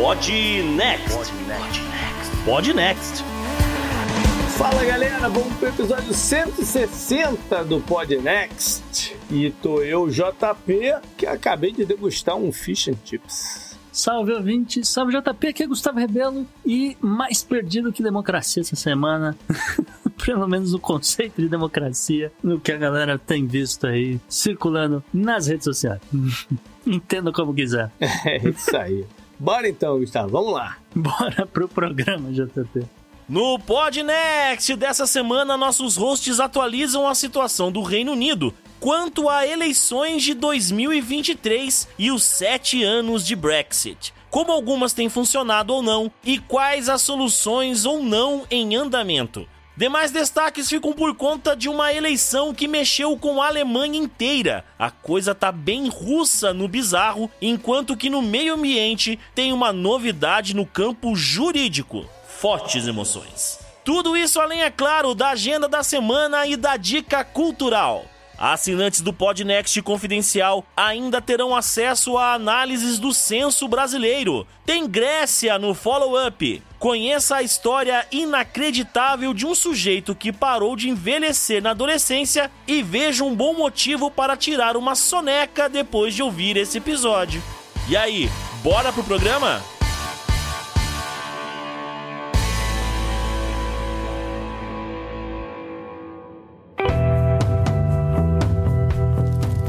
Pod Next. Pod Next. Fala galera, vamos pro episódio 160 do Pod Next. E tô eu, JP, que acabei de degustar um fish and chips. Salve ouvinte, salve JP, aqui é Gustavo Rebelo e mais perdido que democracia essa semana. Pelo menos o conceito de democracia no que a galera tem visto aí circulando nas redes sociais. Entenda como quiser. É isso aí. Bora então, Gustavo, vamos lá. Bora pro programa, JP. No Podnext dessa semana, nossos hosts atualizam a situação do Reino Unido quanto a eleições de 2023 e os sete anos de Brexit. Como algumas têm funcionado ou não e quais as soluções ou não em andamento. Demais destaques ficam por conta de uma eleição que mexeu com a Alemanha inteira. A coisa tá bem russa no bizarro, enquanto que no meio ambiente tem uma novidade no campo jurídico. Fortes emoções. Tudo isso além, é claro, da agenda da semana e da dica cultural. Assinantes do Podnext Confidencial ainda terão acesso a análises do censo brasileiro. Tem Grécia no follow-up. Conheça a história inacreditável de um sujeito que parou de envelhecer na adolescência e veja um bom motivo para tirar uma soneca depois de ouvir esse episódio. E aí, bora pro programa?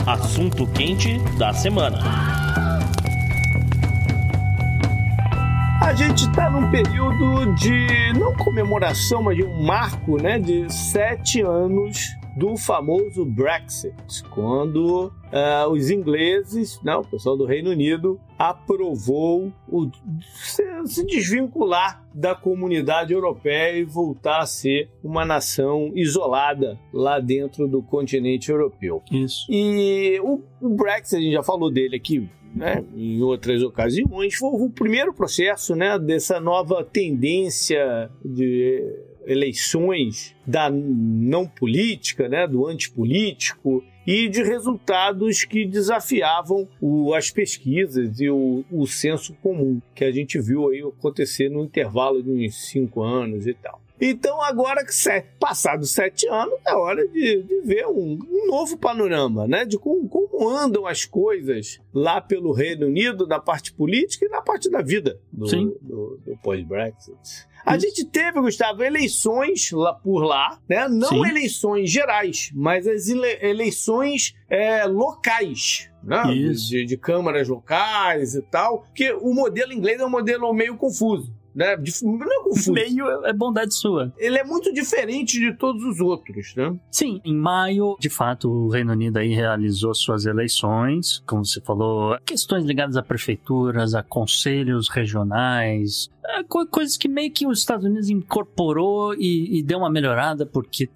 Assunto quente da semana. A gente está num período de não comemoração, mas de um marco, né, de sete anos do famoso Brexit, quando uh, os ingleses, não, o pessoal do Reino Unido, aprovou o, se, desvincular da comunidade europeia e voltar a ser uma nação isolada lá dentro do continente europeu. Isso. E o, o Brexit, a gente já falou dele aqui né, em outras ocasiões, foi o primeiro processo né, dessa nova tendência de eleições da não política, né, do antipolítico, e de resultados que desafiavam o, as pesquisas e o, o senso comum, que a gente viu aí acontecer no intervalo de uns cinco anos e tal. Então, agora que sete, passados sete anos, é hora de, de ver um, um, novo panorama, né? De como, como, andam as coisas lá pelo Reino Unido, na parte política e na parte da vida do, Sim. do, do pós-Brexit. A Isso. gente teve, Gustavo, eleições lá por lá, né? Não Sim. eleições gerais, mas as ele eleições é, locais. Né? De, de câmaras locais e tal, porque o modelo inglês é um modelo meio confuso né? Não é confuso. Meio é bondade sua. Ele é muito diferente de todos os outros, né? Sim, em maio, de fato, o Reino Unido aí realizou suas eleições, como você falou, questões ligadas a prefeituras, a conselhos regionais, é, coisas que meio que os Estados Unidos incorporou e, e, deu uma melhorada, porque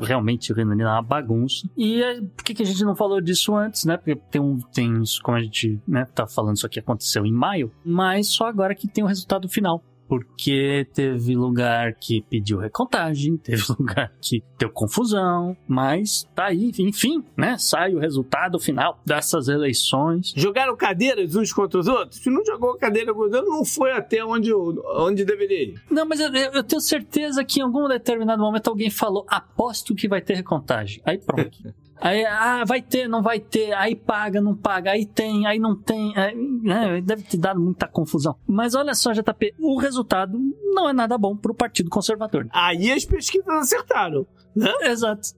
realmente o Reino Unido é uma bagunça. E é, por que, que a gente não falou disso antes, né? Porque tem, um, tem isso, como a gente né, tá falando, isso aqui aconteceu em maio, mas só agora que tem o resultado final porque teve lugar que pediu recontagem, teve lugar que deu confusão, mas tá aí, enfim, né? Sai o resultado final dessas eleições. Jogaram cadeiras uns contra os outros? Se não jogou cadeira com os outros, não foi até onde, onde deveria ir. Não, mas eu, eu tenho certeza que em algum determinado momento alguém falou: aposto que vai ter recontagem. Aí pronto. Aí, ah, vai ter, não vai ter, aí paga, não paga, aí tem, aí não tem. Aí, é, deve ter dado muita confusão. Mas olha só, JP, o resultado não é nada bom pro Partido Conservador. Aí as pesquisas acertaram. Né? Exato.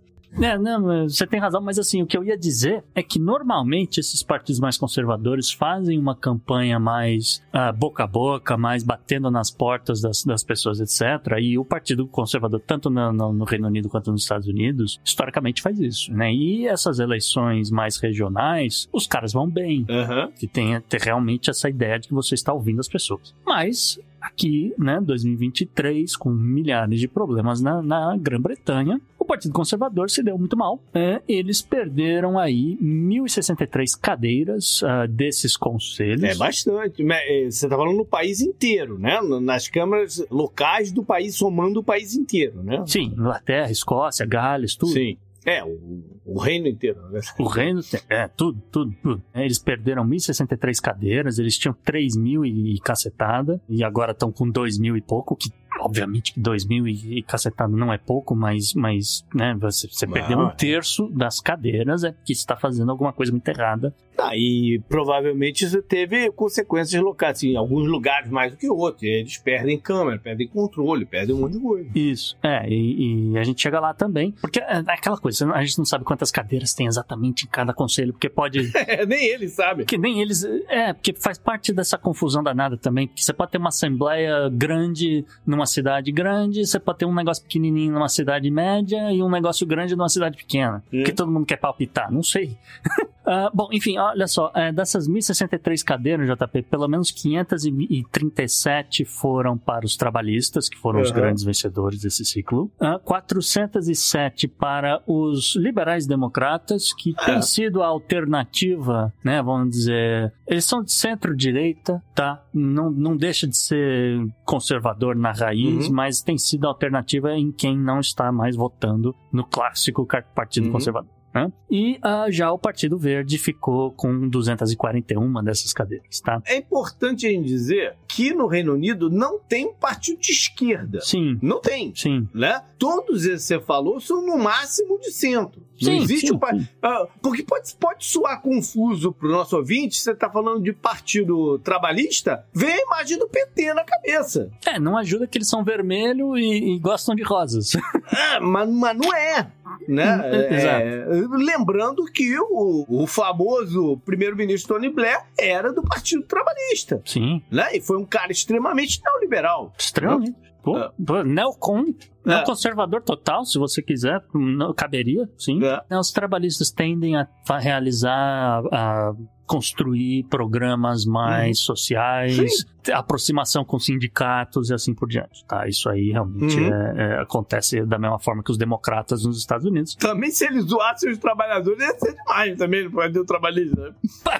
É, não, você tem razão, mas assim, o que eu ia dizer é que normalmente esses partidos mais conservadores fazem uma campanha mais uh, boca a boca, mais batendo nas portas das, das pessoas, etc. E o Partido Conservador, tanto no, no, no, Reino Unido quanto nos Estados Unidos, historicamente faz isso, né? E essas eleições mais regionais, os caras vão bem. Uhum. Que tem, tem realmente essa ideia de que você está ouvindo as pessoas. Mas aqui, né, 2023, com milhares de problemas na, na Grã-Bretanha, Partido Conservador se deu muito mal. Né? Eles perderam aí 1.063 cadeiras uh, desses conselhos. É bastante. Eh, você está falando no país inteiro, né? Nas câmaras locais do país, somando o país inteiro, né? Sim, Inglaterra, Escócia, Gales, tudo. Sim. É, o, o reino inteiro, né? O reino, é, tudo, tudo, tudo. É, eles perderam 1.063 cadeiras, eles tinham 3 mil e cacetada, e agora estão com 2 mil e pouco, que obviamente que 2 mil e, cacetado não é pouco, mas, mas né, você, você perdeu um terço das cadeiras, é que está fazendo alguma coisa muito errada. Ah, e provavelmente isso teve consequências locais, assim, em alguns lugares mais do que outros. Eles perdem câmera, perdem controle, perdem um monte de coisa. Isso, é, e, e a gente chega lá também, porque é, é aquela coisa, a gente não sabe quantas cadeiras tem exatamente em cada conselho, porque pode... É, nem eles sabem. Que nem eles... É, porque faz parte dessa confusão danada também, porque você pode ter uma assembleia grande numa cidade grande, você pode ter um negócio pequenininho numa cidade média e um negócio grande numa cidade pequena, hum. que todo mundo quer palpitar, não sei. uh, bom, enfim, olha só, é, dessas 1063 cadeiras, JP, pelo menos 537 foram para os trabalhistas, que foram uhum. os grandes vencedores desse ciclo, uh, ah, 407 para os liberais democratas, que é. tem sido a alternativa, né, vamos dizer, eles são de centro-direita, tá? Não, não deixa de ser conservador na raiz, uhum. mas tem sido a alternativa em quem não está mais votando no clássico Partido uhum. Conservador. Né? E uh, já o Partido Verde ficou com 241 dessas cadeiras, tá? É importante a gente dizer que no Reino Unido não tem partido de esquerda. Sim. Não tem. Sim. Né? Todos esses que você falou são no máximo de centro. Sim, não existe sim, um partido. Uh, porque pode, pode soar confuso pro nosso ouvinte, você tá falando de partido trabalhista, vem a imagem do PT na cabeça. É, não ajuda que eles são vermelho e, e gostam de rosas. É, mas, mas não é. Né? É, lembrando que o, o famoso primeiro-ministro Tony Blair era do Partido Trabalhista. Sim. Né? E foi um cara extremamente neoliberal. Extremamente. Pô, é. pô, neocon, é. conservador total, se você quiser, não, caberia, sim. É. Os trabalhistas tendem a realizar a construir programas mais uhum. sociais, Sim. Aproximação com sindicatos e assim por diante, tá? Isso aí realmente uhum. é, é, acontece da mesma forma que os democratas nos Estados Unidos. Também se eles zoassem os trabalhadores, ia ser demais também, pode ter o trabalhista, né?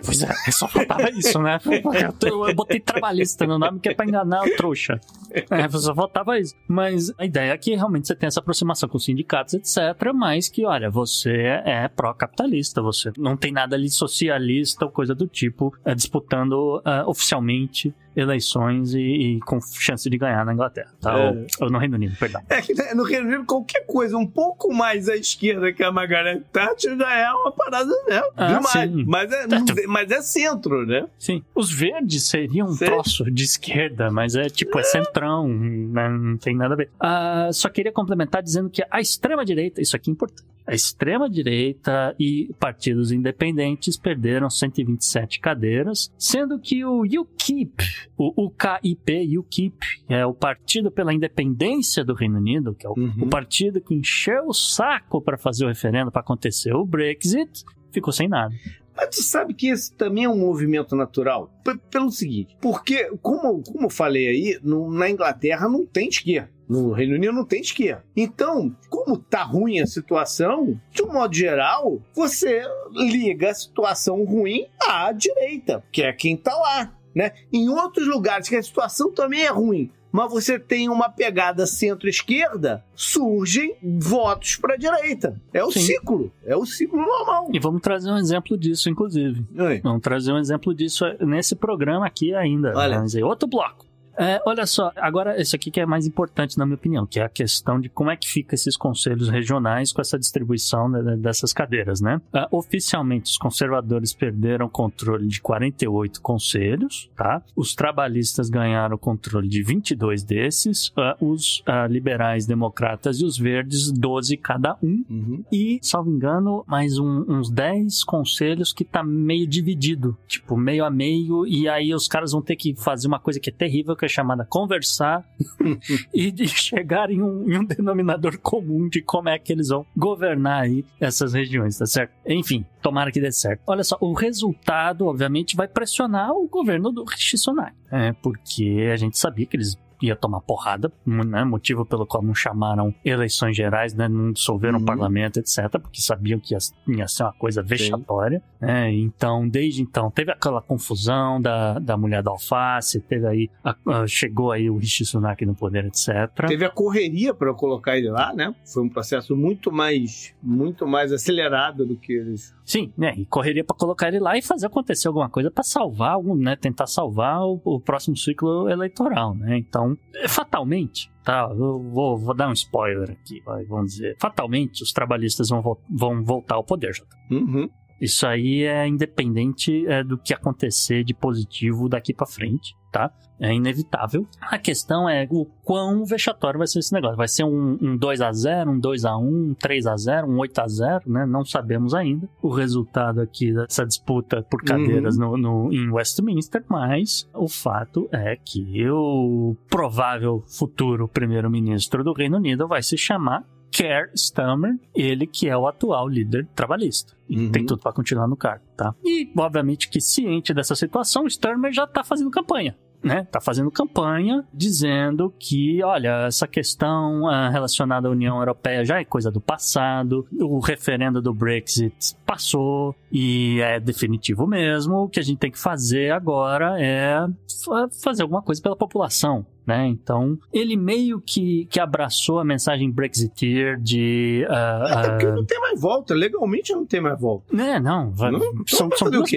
Pois é, só faltava isso, né? Eu, eu, botei trabalhista no nome que é pra enganar o trouxa. É, só faltava isso. Mas a ideia é que realmente você tem essa aproximação com sindicatos, etc., mas que, olha, você é pró-capitalista, você não tem nada ali socialista coisa do tipo, é, disputando uh, oficialmente eleições e, e, com chance de ganhar na Inglaterra, tá? É. Ou, ou, no Reino Unido, perdão. É que né, no Reino Unido qualquer coisa um pouco mais à esquerda que a Margaret Thatcher já é uma parada, né? Ah, demais. Sim. Mas, é, mas é centro, né? Sim. Os verdes seriam um troço de esquerda, mas é tipo, é, é centrão, né? não tem nada a ver. Uh, só queria complementar dizendo que a extrema-direita, isso aqui é importante, a extrema-direita e partidos independentes perderam 127 cadeiras, sendo que o UKIP, o UKIP, UKIP, é o Partido pela Independência do Reino Unido, que é o, uhum. o partido que encheu o saco para fazer o referendo para acontecer o Brexit, ficou sem nada. Mas tu sabe que esse também é um movimento natural? P pelo seguinte, porque, como, como eu falei aí, no, na Inglaterra não tem esquerda. No Reino Unido não tem esquerda. Então, como tá ruim a situação, de um modo geral, você liga a situação ruim à direita, que é quem tá lá. Né? Em outros lugares que a situação também é ruim, mas você tem uma pegada centro-esquerda, surgem votos para a direita. É o Sim. ciclo, é o ciclo normal. E vamos trazer um exemplo disso, inclusive. Oi. Vamos trazer um exemplo disso nesse programa aqui ainda. Olha. Vamos dizer, outro bloco. É, olha só, agora esse aqui que é mais importante na minha opinião, que é a questão de como é que fica esses conselhos regionais com essa distribuição né, dessas cadeiras, né? Uh, oficialmente, os conservadores perderam o controle de 48 conselhos, tá? Os trabalhistas ganharam o controle de 22 desses, uh, os uh, liberais, democratas e os verdes, 12 cada um. Uhum. E, salvo engano, mais um, uns 10 conselhos que tá meio dividido, tipo, meio a meio, e aí os caras vão ter que fazer uma coisa que é terrível, que é chamada conversar e de chegar em um, em um denominador comum de como é que eles vão governar aí essas regiões, tá certo? Enfim, tomara que dê certo. Olha só, o resultado, obviamente, vai pressionar o governo do Rishi Sunak, né? porque a gente sabia que eles ia tomar porrada, né? Motivo pelo qual não chamaram eleições gerais, né? Não dissolveram Uhum. o parlamento, etc., porque sabiam que ia, ia ser uma coisa vexatória. né? Então, desde então, teve aquela confusão da, da mulher da alface, teve aí, a- a- chegou aí o Rishi Sunak no poder, etc. Teve a correria para colocar ele lá, né? Foi um processo muito mais, muito mais acelerado do que eles. Sim, né? E correria pra colocar ele lá e fazer acontecer alguma coisa pra salvar, algum, né? Tentar salvar o, o próximo ciclo eleitoral, né? Então, fatalmente, tá? Eu vou, vou dar um spoiler aqui, vai, vamos dizer. Fatalmente, os trabalhistas vão, vol- vão voltar ao poder. Uhum. Isso aí é independente é, do que acontecer de positivo daqui pra frente, tá? É inevitável. A questão é o quão vexatório vai ser esse negócio. Vai ser um, um 2x0, um 2x1, um 3x0, um 8x0, né? Não sabemos ainda o resultado aqui dessa disputa por cadeiras no, no- em Westminster, mas o fato é que o provável futuro primeiro-ministro do Reino Unido vai se chamar Keir Starmer, ele que é o atual líder trabalhista. Uhum. tem tudo pra continuar no cargo, tá? E, obviamente, que ciente dessa situação, o Starmer já tá fazendo campanha. Né? Tá fazendo campanha dizendo que, olha, essa questão ah, relacionada à União Europeia já é coisa do passado, o referendo do Brexit passou e é definitivo mesmo. O que a gente tem que fazer agora é fa- fazer alguma coisa pela população, né? Então, ele meio que, que abraçou a mensagem Brexiteer de. ah, Até porque ah, não tem mais volta, legalmente não tem mais volta. né, não. vai- Não? são, Então são, duas,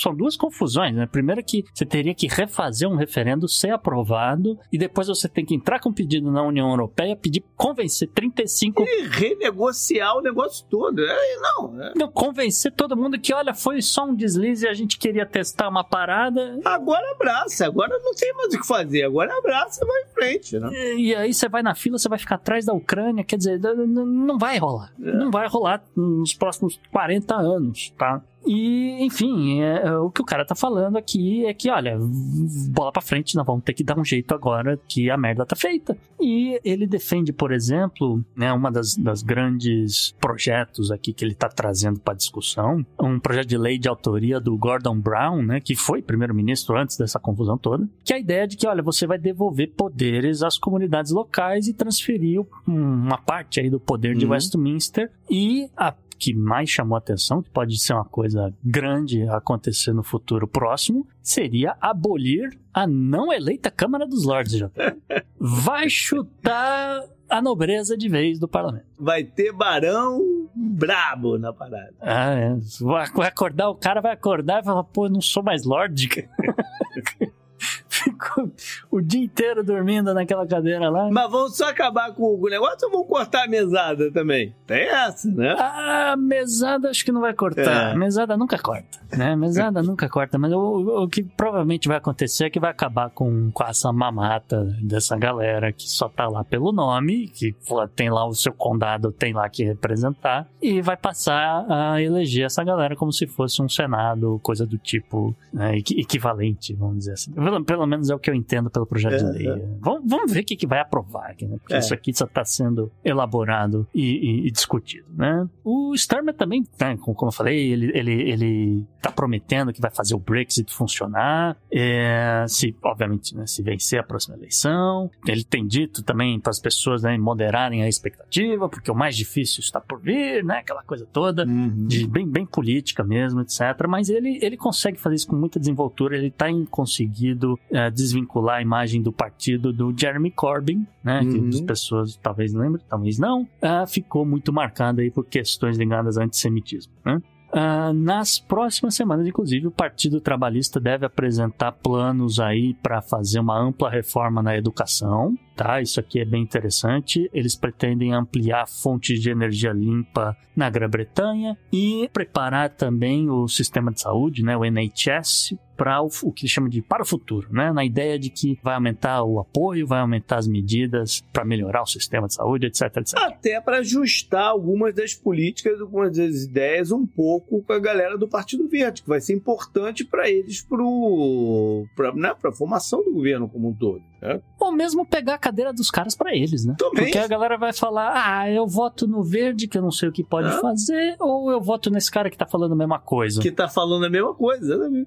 são duas confusões, né? Primeiro que você teria que refazer um referendo, ser aprovado, e depois você tem que entrar com pedido na União Europeia, pedir, convencer 35 E renegociar o negócio todo. É, não, é. não, convencer todo mundo que, olha, foi só um deslize e a gente queria testar uma parada. Agora abraça, agora não tem mais o que fazer. Agora abraça e vai em frente, né? E aí você vai na fila, você vai ficar atrás da Ucrânia, quer dizer, não vai rolar. É. Não vai rolar nos próximos 40 anos, tá? E, enfim, é, é, o que o cara tá falando aqui é que, olha, bola pra frente, nós vamos ter que dar um jeito agora que a merda tá feita. E ele defende, por exemplo, né, uma das, das grandes projetos aqui que ele tá trazendo pra discussão, um projeto de lei de autoria do Gordon Brown, né, que foi primeiro-ministro antes dessa confusão toda, que é a ideia de que, olha, você vai devolver poderes às comunidades locais e transferir uma parte aí do poder de Uhum. Westminster e a que mais chamou a atenção, que pode ser uma coisa grande acontecer no futuro próximo, seria abolir a não eleita Câmara dos Lordes. Vai chutar a nobreza de vez do parlamento. Vai ter barão brabo na parada. Ah, é. Vai acordar, o cara vai acordar e falar, pô, eu não sou mais Lorde. Ficou o dia inteiro dormindo naquela cadeira lá. Mas vamos só acabar com o negócio ou vamos cortar a mesada também? Tem essa, né? Ah, mesada acho que não vai cortar. É. Mesada nunca corta, né? Mesada nunca corta, mas o, o que provavelmente vai acontecer é que vai acabar com, com essa mamata dessa galera que só tá lá pelo nome, que tem lá o seu condado, tem lá que representar, e vai passar a eleger essa galera como se fosse um senado, coisa do tipo né, equi- equivalente, vamos dizer assim. Pelo, pelo menos é o que eu entendo pelo projeto É, de lei. Vamos, vamos ver o que, que vai aprovar né? Porque É. isso aqui só está sendo elaborado e, e- e discutido, né? O Starmer também, né, como, eu falei, ele, ele, ele tá prometendo que vai fazer o Brexit funcionar, é, se, obviamente, né, se vencer a próxima eleição. Ele tem dito também para as pessoas né, moderarem a expectativa, porque o mais difícil está por vir, né? Aquela coisa toda Uhum. de bem, bem política mesmo, etc. Mas ele, ele consegue fazer isso com muita desenvoltura. Ele está conseguido eh, desvincular a imagem do partido do Jeremy Corbyn, né? Que Uhum. as pessoas talvez lembrem, talvez não. ah, ficou muito marcada aí por questões ligadas ao antissemitismo, né? Ah, nas próximas semanas, inclusive, o Partido Trabalhista deve apresentar planos aí para fazer uma ampla reforma na educação, tá? Isso aqui é bem interessante. Eles pretendem ampliar fontes de energia limpa na Grã-Bretanha e preparar também o sistema de saúde, né, o NHS, para o, o que eles chamam de para o futuro, né? Na ideia de que vai aumentar o apoio, vai aumentar as medidas para melhorar o sistema de saúde, etc, etc. Até para ajustar algumas das políticas, algumas das ideias um pouco com a galera do Partido Verde, que vai ser importante para eles para né, a formação do governo como um todo. É. Ou mesmo pegar a cadeira dos caras pra eles, né? Também. Porque a galera vai falar, ah, eu voto no verde, que eu não sei o que pode É. fazer, ou eu voto nesse cara que tá falando a mesma coisa. Que tá falando a mesma coisa, né?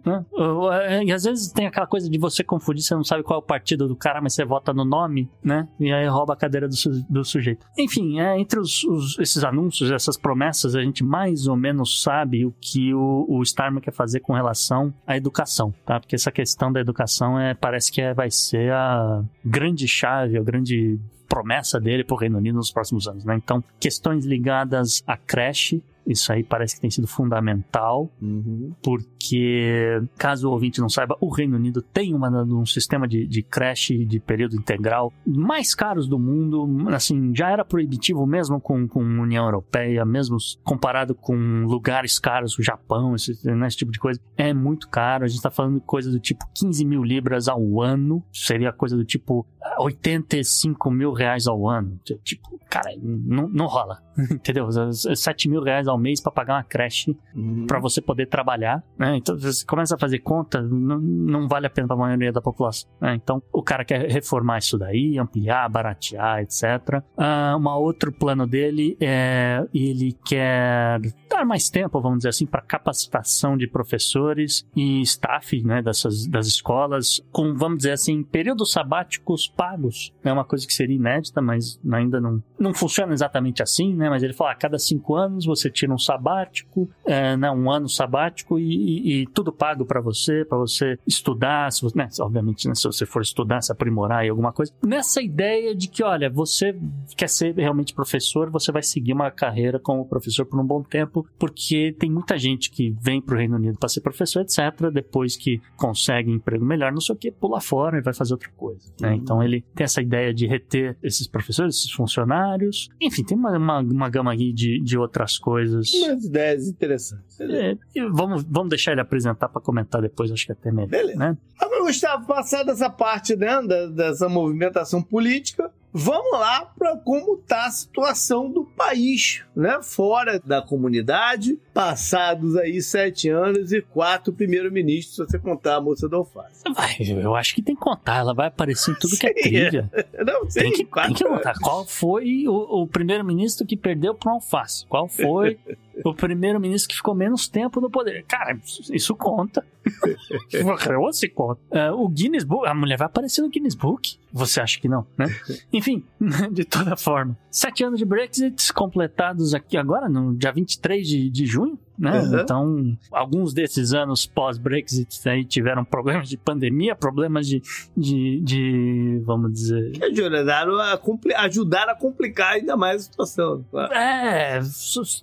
É, E às vezes tem aquela coisa de você confundir, você não sabe qual é o partido do cara, mas você vota no nome, né? E aí rouba a cadeira do, su- do sujeito. Enfim, é, entre os- os- esses anúncios, essas promessas, a gente mais ou menos sabe o que o, o Starmer quer fazer com relação à educação, tá? Porque essa questão da educação é, parece que é- vai ser a grande chave, a grande promessa dele para o Reino Unido nos próximos anos, né? Então, questões ligadas à creche, isso aí parece que tem sido fundamental Uhum. porque, caso o ouvinte não saiba, o Reino Unido tem uma, um sistema de, de creche de período integral mais caros do mundo, assim, já era proibitivo mesmo com, com a União Europeia, mesmo comparado com lugares caros, o Japão, esse, né, esse tipo de coisa, é muito caro, a gente tá falando de coisa do tipo 15 mil libras ao ano, seria coisa do tipo 85 mil reais ao ano, tipo, cara, não, não rola, entendeu? 7 mil reais ao mês para pagar uma creche Uhum. para você poder trabalhar, né? Então você começa a fazer conta, não, não vale a pena para a maioria da população. né? Então o cara quer reformar isso daí, ampliar, baratear, etc. Ah, um outro plano dele é ele quer dar mais tempo, vamos dizer assim, para capacitação de professores e staff, né, dessas das escolas, com vamos dizer assim períodos sabáticos pagos. É uma coisa que seria inédita, mas ainda não não funciona exatamente assim, né? Mas ele fala, a cada cinco anos você tira um sabático, é, né, um ano sabático e, e- e tudo pago para você, para você estudar, se né, obviamente, né, se você for estudar, se aprimorar em alguma coisa. Nessa ideia de que, olha, você quer ser realmente professor, você vai seguir uma carreira como professor por um bom tempo, porque tem muita gente que vem para o Reino Unido para ser professor, etc. Depois que consegue emprego melhor, não sei o que, pula fora e vai fazer outra coisa. né? Uhum. Então ele tem essa ideia de reter esses professores, esses funcionários. Enfim, tem uma, uma, uma gama aí de, de outras coisas. Umas ideias interessantes. É, vamos, vamos deixar ele apresentar para comentar depois, acho que é até melhor. Beleza. Né? Agora, Gustavo, passada essa parte né, dessa movimentação política, vamos lá para como está a situação do país, né? Fora da comunidade, passados aí sete anos e quatro primeiros-ministros, se você contar a moça do alface. Vai, eu acho que tem que contar, ela vai aparecer em tudo que é Sim, trilha. Não, sim, Tem que, tem quatro que contar. Qual foi o, o primeiro-ministro que perdeu para um alface? Qual foi o primeiro-ministro que ficou menos tempo no poder? Cara, isso, isso conta. Ou se conta. É, o Guinness Book, a mulher vai aparecer no Guinness Book. Você acha que não, né? Enfim, de toda forma. Sete anos de Brexit completados aqui agora, no dia 23 de, de junho. June Né? Uhum. Então, alguns desses anos pós-Brexit aí tiveram problemas de pandemia, problemas de, de, de vamos dizer, Que ajudaram a, ajudaram a complicar ainda mais a situação. claro. é,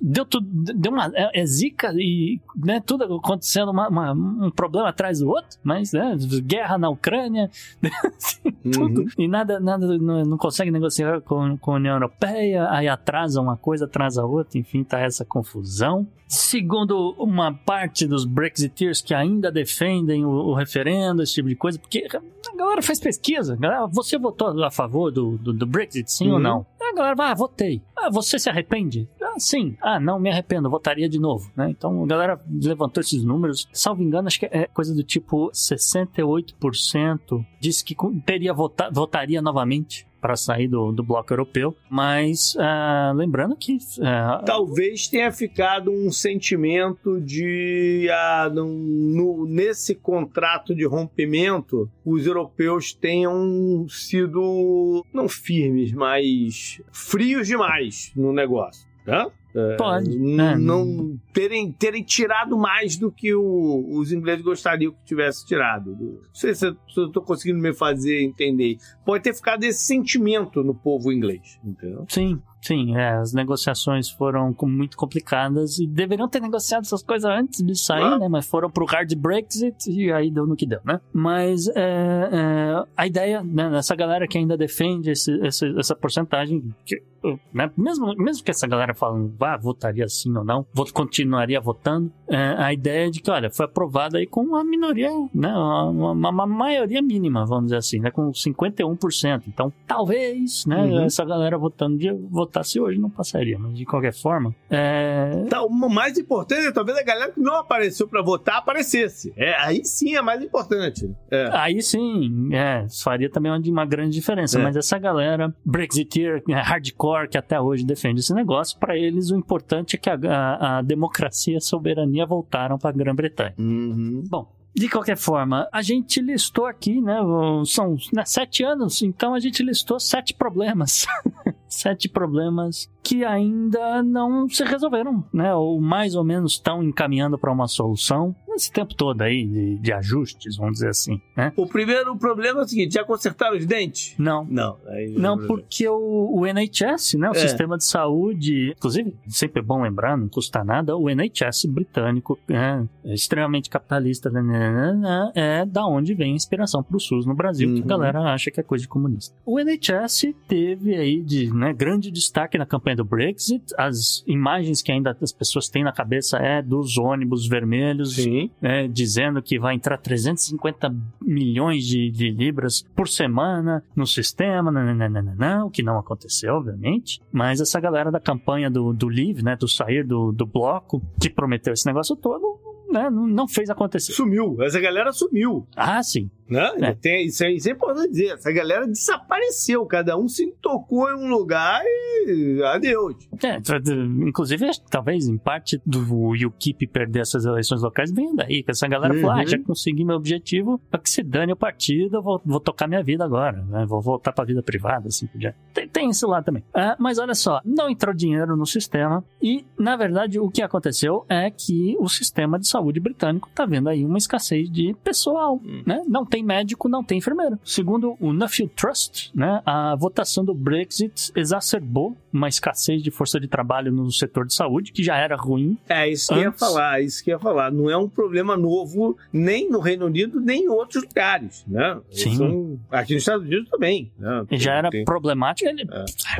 deu tudo, deu uma é, é zica e né, tudo acontecendo uma- uma- um problema atrás do outro, mas né, guerra na Ucrânia, tudo Uhum. e nada, nada não, não consegue negociar com, com a União Europeia, aí atrasa uma coisa, atrasa outra, enfim, tá essa confusão. Segundo uma parte dos Brexiteers que ainda defendem o, o referendo, esse tipo de coisa, porque a galera faz pesquisa, galera, você votou a favor do, do, do Brexit, sim ou Uhum. não? A galera vai, ah, votei. Ah, você se arrepende? Ah, sim. Ah, não, me arrependo, votaria de novo, né? Então a galera levantou esses números. Salvo engano, acho que é coisa do tipo 68% disse que teria vota, votaria novamente para sair do, do bloco europeu, mas ah, lembrando que ah, Talvez tenha ficado um sentimento de não- no- nesse contrato de rompimento os europeus tenham sido não firmes, mas frios demais no negócio. Tá? É, Pode, né? Não terem, terem tirado mais do que o- os ingleses gostariam que tivesse tirado. Não sei se eu estou conseguindo me fazer entender. Pode ter ficado esse sentimento no povo inglês. Entendeu? Sim, sim, é, as negociações foram muito complicadas e deveriam ter negociado essas coisas antes de sair, Ah. né? Mas foram pro hard Brexit e aí deu no que deu, né? Mas é, é, a ideia, né, dessa galera que ainda defende esse, esse- essa porcentagem, que né, mesmo, mesmo que essa galera falando, vá, votaria sim ou não, vot, continuaria votando, é, a ideia de que, olha, foi aprovada aí com uma minoria, né, uma, uma, uma maioria mínima, vamos dizer assim, né, com 51%. Então, talvez, né, uhum. essa galera votando de votasse hoje não passaria, mas de qualquer forma. É... Tá, o mais importante é talvez a galera que não apareceu para votar aparecesse. É, aí sim é mais importante. É. Aí sim, é, faria também uma, uma grande diferença. É. Mas essa galera, Brexiteer, é, hardcore, que até hoje defende esse negócio, para eles o importante é que a, a, a democracia e a soberania voltaram para a Grã-Bretanha. Uhum. Bom, de qualquer forma, a gente listou aqui, né? São né, sete anos, então a gente listou sete problemas. sete problemas que ainda não se resolveram, né? Ou mais ou menos estão encaminhando para uma solução esse tempo todo aí de, de, ajustes, vamos dizer assim, né? O primeiro problema é o seguinte, já consertaram os dentes? Não. Não. não, porque o, o, NHS, né, o é. sistema de saúde, inclusive, sempre é bom lembrar, não custa nada, o NHS britânico é, é extremamente capitalista, né, né, né, é da onde vem a inspiração para o SUS no Brasil, uhum. que a uhum. galera acha que é coisa de comunista. O NHS teve aí de né, grande destaque na campanha do Brexit. As imagens que ainda as pessoas têm na cabeça é dos ônibus vermelhos, né, dizendo que vai entrar 350 milhões de, de libras por semana no sistema, nananana, o que não aconteceu, obviamente. Mas essa galera da campanha do, do Leave, né, do sair do, do bloco, que prometeu esse negócio todo, né, não fez acontecer. Sumiu. Essa galera sumiu. Ah, sim. Né? É. Tem, isso, é, isso é importante dizer. Essa galera desapareceu. Cada um se tocou em um lugar e adeus. É, inclusive, talvez em parte do UKIP perder essas eleições locais venha daí. Que essa galera uhum. falou: ah, já consegui meu objetivo, para que se dane o partido, eu vou, vou tocar minha vida agora. Né? Vou voltar pra vida privada, assim por diante. Tem, tem isso lá também. Ah, mas olha só, não entrou dinheiro no sistema e, na verdade, o que aconteceu é que o sistema de saúde britânico tá vendo aí uma escassez de pessoal, hum. né? Não tem médico, não tem enfermeiro. Segundo o Nuffield Trust, né, a votação do Brexit exacerbou uma escassez de força de trabalho no setor de saúde, que já era ruim. É, isso que ia falar, isso que ia falar. Não é um problema novo nem no Reino Unido, nem em outros lugares, né? Sim. São, aqui nos Estados Unidos também. Né? Já era tem... problemático, ele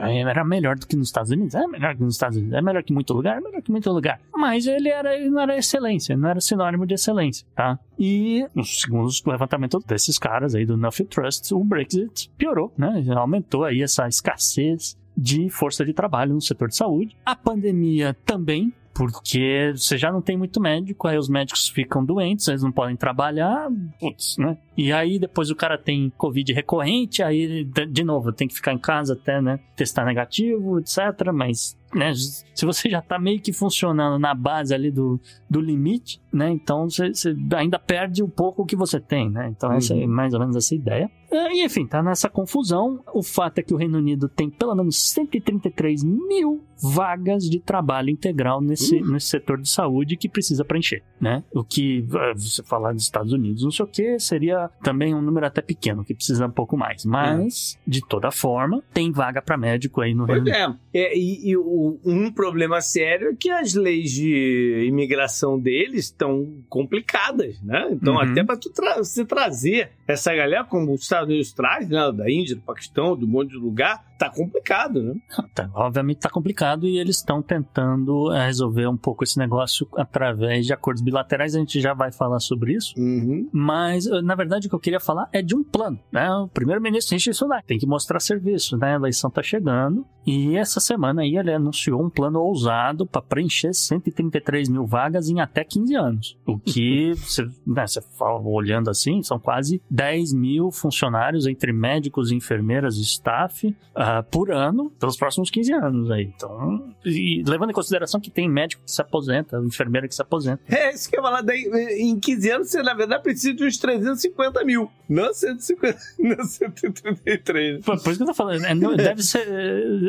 é. era melhor do que nos Estados Unidos, é melhor que nos Estados Unidos, é melhor que muito lugar, é melhor que muito lugar. Mas ele, era, ele não era excelência, não era sinônimo de excelência, tá? E, segundo o levantamento desses caras aí do Nuffield Trust, o Brexit piorou, né? Aumentou aí essa escassez de força de trabalho no setor de saúde. A pandemia também porque você já não tem muito médico, aí os médicos ficam doentes, eles não podem trabalhar, putz, né? E aí depois o cara tem Covid recorrente, aí de novo tem que ficar em casa até, né, testar negativo, etc. Mas né, se você já está meio que funcionando na base ali do, do limite, né, então você, você ainda perde um pouco o que você tem, né, então uhum. essa é uhum. mais ou menos essa ideia. E enfim, tá nessa confusão. O fato é que o Reino Unido tem pelo menos 133 mil vagas de trabalho integral nesse, uhum. nesse setor de saúde que precisa preencher, né? O que, eh, você falar dos Estados Unidos, não sei o que, seria também um número até pequeno, que precisa um pouco mais. Mas, uhum. de toda forma, tem vaga para médico aí no Reino Unido. É, é e, e o, um problema sério é que as leis de imigração deles estão complicadas, né? Então, uhum. até para tra você trazer essa galera, como os Estados Unidos traz, né? Da Índia, do Paquistão, do monte de lugar, tá complicado, né? Tá, obviamente tá complicado e eles estão tentando eh, resolver um pouco esse negócio através de acordos bilaterais. A gente já vai falar sobre isso. Uhum. Mas, eh, na verdade, o que eu queria falar é de um plano, né? O primeiro-ministro Rishi Sunak tem que mostrar serviço, né? A eleição tá chegando e essa semana aí ele anunciou um plano ousado para preencher 133 mil vagas em até 15 anos. O que, você, né, você fala, olhando assim, são quase 10 mil funcionários entre médicos, enfermeiras e staff uh, por ano pelos próximos 15 anos aí. Então, e levando em consideração que tem médico que se aposenta, enfermeira que se aposenta. É, isso que eu ia falar. Daí, em 15 anos, você na verdade precisa de uns 350 mil, não 150, não 133. Por, por isso que eu tô falando, é, deve ser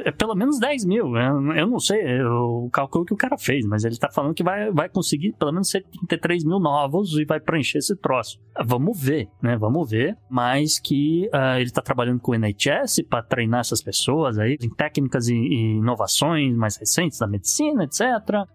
é, pelo menos 10 mil. Eu não sei é, o cálculo que o cara fez, mas ele tá falando que vai, vai conseguir pelo menos 73 mil novos e vai preencher esse troço. Vamos ver, né? Vamos ver, mas que uh, ele está trabalhando com o NHS para treinar essas pessoas aí em técnicas e, e inovações mais recentes da medicina, etc.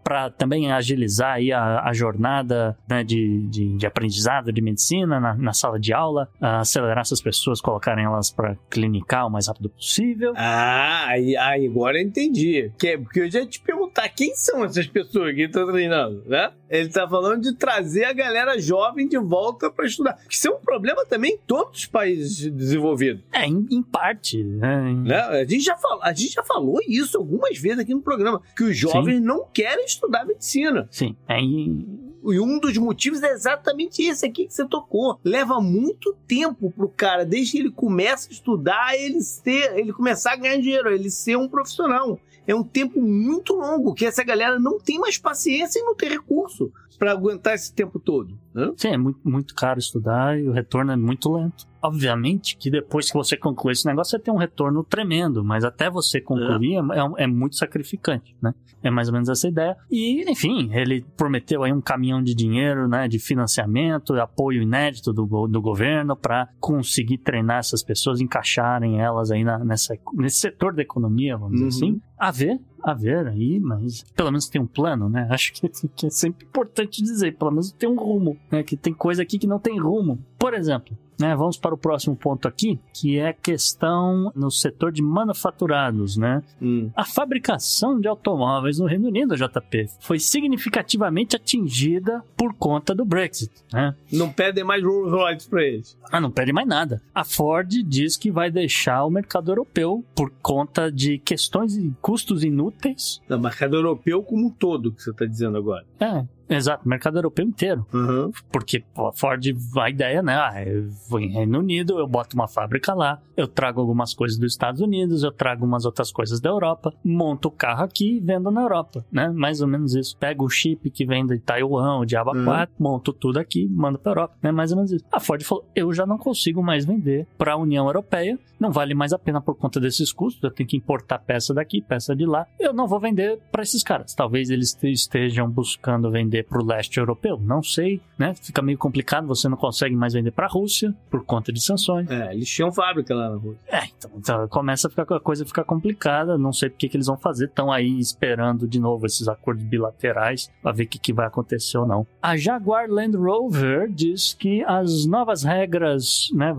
Para também agilizar aí a, a jornada né, de, de, de, aprendizado de medicina na, na sala de aula, acelerar essas pessoas, colocarem elas para clinicar o mais rápido possível. Ah, aí, aí agora eu entendi. Que é, porque eu já ia te perguntar quem são essas pessoas que estão treinando, né? Ele está falando de trazer a galera jovem de volta para estudar. Isso é um problema também em todos os países desenvolvidos. É, em, em parte. Né? né? A, gente já fala, a gente já falou isso algumas vezes aqui no programa, que os jovens Sim. não querem estudar medicina. Sim. É. E um dos motivos é exatamente esse aqui que você tocou. Leva muito tempo pro cara, desde que ele começa a estudar, ele ser, ele começar a ganhar dinheiro, ele ser um profissional é um tempo muito longo que essa galera não tem mais paciência e não tem recurso para aguentar esse tempo todo. Né? Sim, é muito, muito caro estudar e o retorno é muito lento. Obviamente que depois que você conclui esse negócio, você tem um retorno tremendo, mas até você concluir é, é, é muito sacrificante, né? É mais ou menos essa ideia. E, enfim, ele prometeu aí um caminhão de dinheiro, né, de financiamento, apoio inédito do, do governo para conseguir treinar essas pessoas, encaixarem elas aí na, nessa, nesse setor da economia, vamos uhum. dizer assim. A ver, a ver aí, mas pelo menos tem um plano, né? Acho que, que é sempre importante dizer, pelo menos tem um rumo, né? Que tem coisa aqui que não tem rumo. Por exemplo, né, vamos para o próximo ponto aqui, que é a questão no setor de manufaturados. Né? Hum. A fabricação de automóveis no Reino Unido, JP, foi significativamente atingida por conta do Brexit. Né? Não pedem mais Rolls Royce para eles. Ah, não pede mais nada. A Ford diz que vai deixar o mercado europeu por conta de questões e custos inúteis. O mercado europeu como um todo, que você está dizendo agora. É, Exato, mercado europeu inteiro. Uhum. Porque a Ford, a ideia, né? Ah, eu vou em Reino Unido, eu boto uma fábrica lá, eu trago algumas coisas dos Estados Unidos, eu trago umas outras coisas da Europa, monto o carro aqui e vendo na Europa, né? Mais ou menos isso. Pego o chip que vem de Taiwan, o Diaba uhum. 4, monto tudo aqui, mando pra Europa, né? Mais ou menos isso. A Ford falou: eu já não consigo mais vender para a União Europeia, não vale mais a pena por conta desses custos, eu tenho que importar peça daqui, peça de lá, eu não vou vender para esses caras. Talvez eles estejam buscando vender vender para o leste europeu? Não sei, né? Fica meio complicado, você não consegue mais vender para a Rússia por conta de sanções. É, eles tinham fábrica lá na Rússia. É, então, então começa a ficar a coisa ficar complicada, não sei o que, que eles vão fazer, estão aí esperando de novo esses acordos bilaterais para ver o que, que vai acontecer ou não. A Jaguar Land Rover diz que as novas regras, né,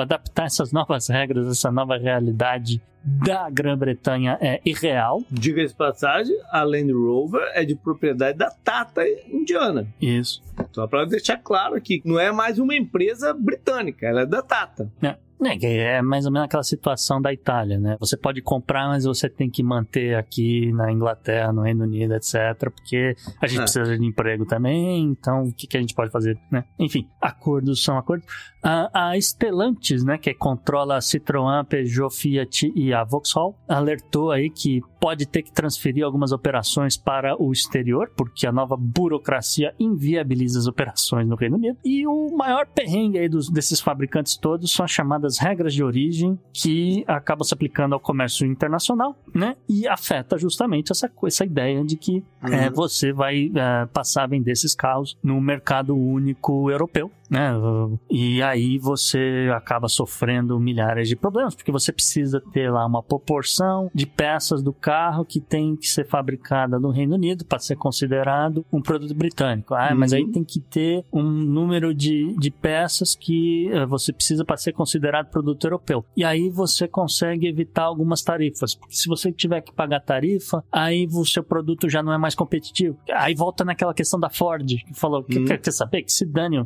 adaptar essas novas regras, essa nova realidade da Grã-Bretanha é irreal. Diga-se passagem, a Land Rover é de propriedade da Tata indiana. Isso. Só para deixar claro aqui, não é mais uma empresa britânica, ela é da Tata. É. É, é mais ou menos aquela situação da Itália, né? Você pode comprar, mas você tem que manter aqui na Inglaterra, no Reino Unido, etc. Porque a gente é. precisa de emprego também, então o que, que a gente pode fazer, né? Enfim, acordos são acordos. A, a Stellantis, né, que controla a Citroën, Peugeot, Fiat e a Vauxhall, alertou aí que pode ter que transferir algumas operações para o exterior, porque a nova burocracia inviabiliza as operações no Reino Unido. E o maior perrengue aí dos, desses fabricantes todos são as chamadas regras de origem, que acabam se aplicando ao comércio internacional, né? E afeta justamente essa, essa ideia de que uhum. é, você vai é, passar a vender esses carros no mercado único europeu, né? E aí você acaba sofrendo milhares de problemas, porque você precisa ter lá uma proporção de peças do carro que tem que ser fabricada no Reino Unido para ser considerado um produto britânico. Ah, uhum. mas aí uhum. tem que ter um número de, de peças que uh, você precisa para ser considerado produto europeu. E aí você consegue evitar algumas tarifas, porque se você tiver que pagar tarifa, aí o seu produto já não é mais competitivo. Aí volta naquela questão da Ford, que falou, uhum. quer, quer saber? Que se dane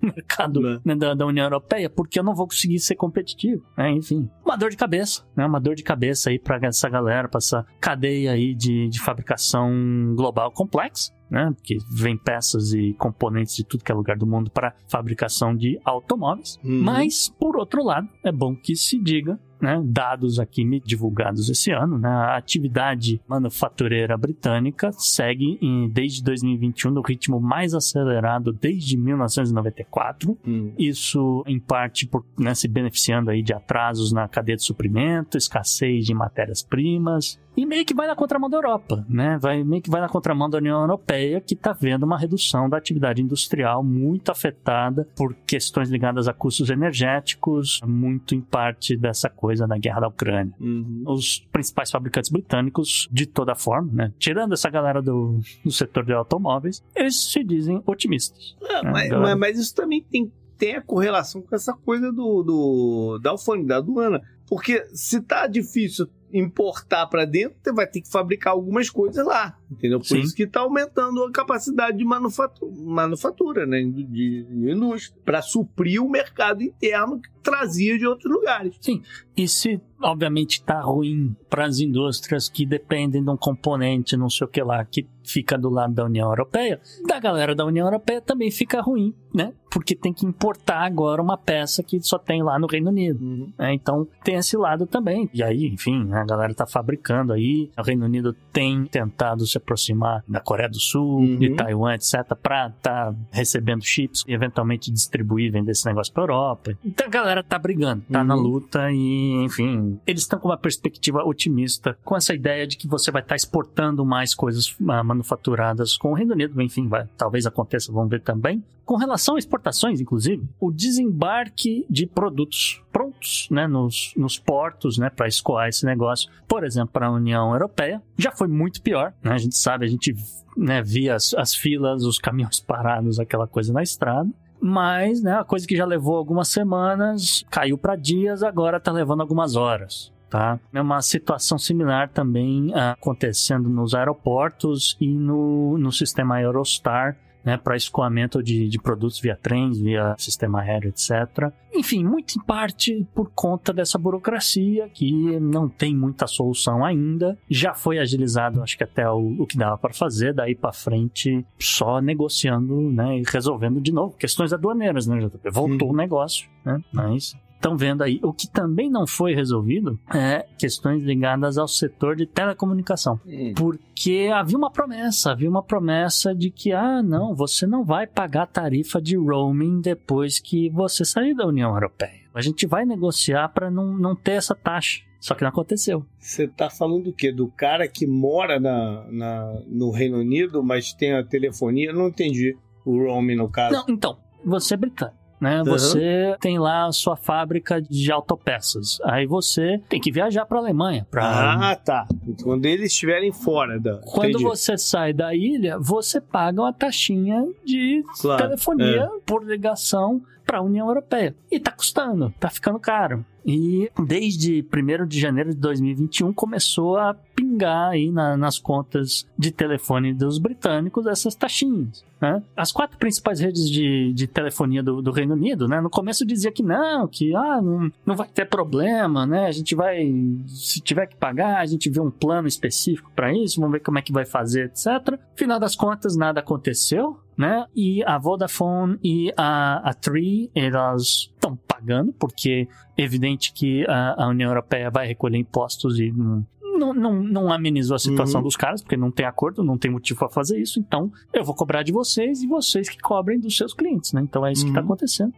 mercado uhum. né, da, da, União Europeia, porque eu não vou conseguir ser competitivo. Né? Enfim, uma dor de cabeça, né? Uma dor de cabeça aí para essa galera, para essa cadeia aí de, de fabricação global complexa. Né? Porque vem peças e componentes de tudo que é lugar do mundo para fabricação de automóveis. Uhum. Mas, por outro lado, é bom que se diga né, dados aqui divulgados esse ano, né, a atividade manufatureira britânica segue em, desde 2021 no ritmo mais acelerado desde 1994. Hum. Isso em parte por né, se beneficiando aí de atrasos na cadeia de suprimento, escassez de matérias-primas, e meio que vai na contramão da Europa, né? Vai, meio que vai na contramão da União Europeia, que está vendo uma redução da atividade industrial muito afetada por questões ligadas a custos energéticos, muito em parte dessa coisa da guerra da Ucrânia. Uhum. Os principais fabricantes britânicos, de toda forma, né? Tirando essa galera do, do setor de automóveis, eles se dizem otimistas. É, né? mas, mas, mas, isso também tem, tem a correlação com essa coisa do, do da alfândega, da aduana. Porque se tá difícil importar para dentro, você vai ter que fabricar algumas coisas lá, entendeu? Por Sim. isso que está aumentando a capacidade de manufatura, manufatura né, de, de indústria, para suprir o mercado interno que trazia de outros lugares. Sim, e se obviamente está ruim para as indústrias que dependem de um componente, não sei o que lá, que fica do lado da União Europeia, da galera da União Europeia também fica ruim, né? Porque tem que importar agora uma peça que só tem lá no Reino Unido. Uhum. Né? Então tem esse lado também. E aí, enfim, né, a galera tá fabricando aí. O Reino Unido tem tentado se aproximar da Coreia do Sul, uhum. de Taiwan, etc., para tá recebendo chips e eventualmente distribuir, vender esse negócio para Europa. Então a galera tá brigando, tá uhum. na luta e, enfim, eles estão com uma perspectiva otimista, com essa ideia de que você vai estar tá exportando mais coisas uh, manufaturadas com o Reino Unido. Enfim, vai, talvez aconteça, vamos ver também. Com relação a exportações, inclusive, o desembarque de produtos prontos né, nos, nos portos né, para escoar esse negócio, por exemplo, para a União Europeia, já foi muito pior. Né? A gente sabe, a gente né, via as, as filas, os caminhões parados, aquela coisa na estrada. Mas, né, a coisa que já levou algumas semanas caiu para dias, agora está levando algumas horas. Tá? É uma situação similar também uh, acontecendo nos aeroportos e no, no sistema Eurostar, né, para escoamento de, de produtos via trens, via sistema aéreo, etc. Enfim, muito em parte por conta dessa burocracia que não tem muita solução ainda. Já foi agilizado, acho que até o, o que dava para fazer, daí para frente só negociando né, e resolvendo de novo questões aduaneiras, né, JP? Voltou hum. o negócio, né? Mas estão vendo aí. O que também não foi resolvido é questões ligadas ao setor de telecomunicação. Hum. Porque havia uma promessa, havia uma promessa de que, ah, não, você não vai pagar tarifa de roaming depois que você sair da União Europeia. A gente vai negociar para não, não ter essa taxa. Só que não aconteceu. Você está falando do quê? Do cara que mora na, na, no Reino Unido, mas tem a telefonia? Eu não entendi o roaming no caso. Não, então, você é britânico né? Uhum. Você tem lá a sua fábrica de autopeças. Aí você tem que viajar para a Alemanha. Pra... Ah, tá. Quando eles estiverem fora da. Quando Entendi. você sai da ilha, você paga uma taxinha de claro. telefonia é. por ligação para a União Europeia. E tá custando, tá ficando caro. E desde 1 de janeiro de 2021 começou a pingar aí na, nas contas de telefone dos britânicos essas taxinhas. Né? As quatro principais redes de, de telefonia do, do, Reino Unido, né? no começo dizia que não, que ah, não, não vai ter problema, né? a gente vai, se tiver que pagar, a gente vê um plano específico para isso, vamos ver como é que vai fazer, etc. Final das contas, nada aconteceu né? E a Vodafone e a, a Tree, elas estão pagando, porque é evidente que a, a, União Europeia vai recolher impostos e não, não, não, não amenizou a situação uhum. dos caras, porque não tem acordo, não tem motivo para fazer isso, então eu vou cobrar de vocês e vocês que cobrem dos seus clientes, né? Então é isso tá uhum. que está acontecendo.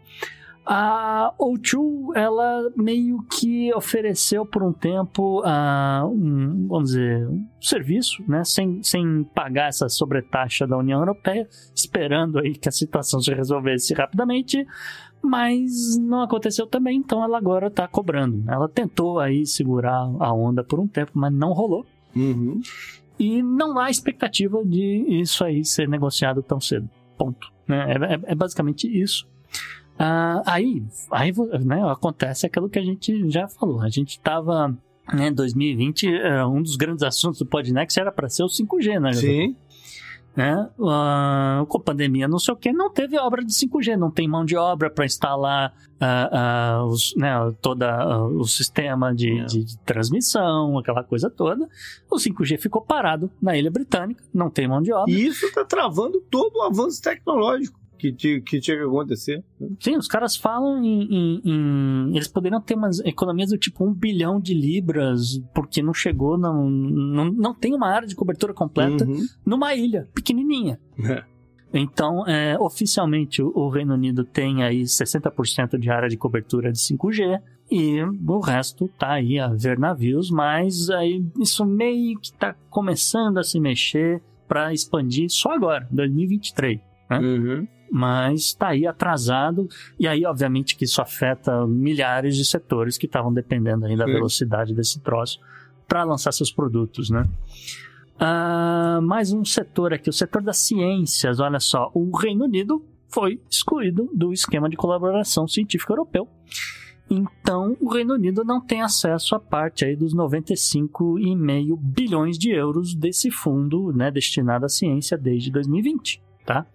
A O2, ela meio que ofereceu por um tempo uh, um, vamos dizer, um serviço, né, sem, sem pagar essa sobretaxa da União Europeia, esperando aí que a situação se resolvesse rapidamente, mas não aconteceu também, então ela agora está cobrando. Ela tentou aí segurar a onda por um tempo, mas não rolou. Uhum. E não há expectativa de isso aí ser negociado tão cedo. Ponto. Né? É, é, é basicamente isso. Ah, aí, aí né, acontece aquilo que a gente já falou. A gente estava né, 2020, é, um dos grandes assuntos do Podnext era para ser o 5G, né? Sim. Né? Uh, com a pandemia, não sei o que, não teve obra de 5G, não tem mão de obra para instalar uh, uh, os, né, toda, o sistema de, é. de, de, transmissão, aquela coisa toda. O 5G ficou parado na Ilha Britânica, não tem mão de obra. E isso está travando todo o avanço tecnológico que, tinha, que tinha que acontecer. Sim, os caras falam em, em, em, Eles poderiam ter umas economias do tipo um bilhão de libras, porque não chegou, não, não, não tem uma área de cobertura completa uhum. numa ilha pequenininha. É. Então, é, oficialmente, o Reino Unido tem aí 60% de área de cobertura de 5G e o resto tá aí a ver navios, mas aí isso meio que tá começando a se mexer para expandir só agora, 2023, né? Uhum. Mas tá aí atrasado, e aí, obviamente, que isso afeta milhares de setores que estavam dependendo aí da velocidade desse troço para lançar seus produtos, né? Uh, mais um setor aqui, o setor das ciências. Olha só, o Reino Unido foi excluído do esquema de colaboração científica europeu. Então, o Reino Unido não tem acesso à parte aí dos 95,5 bilhões de euros desse fundo né, destinado à ciência desde 2020, tá?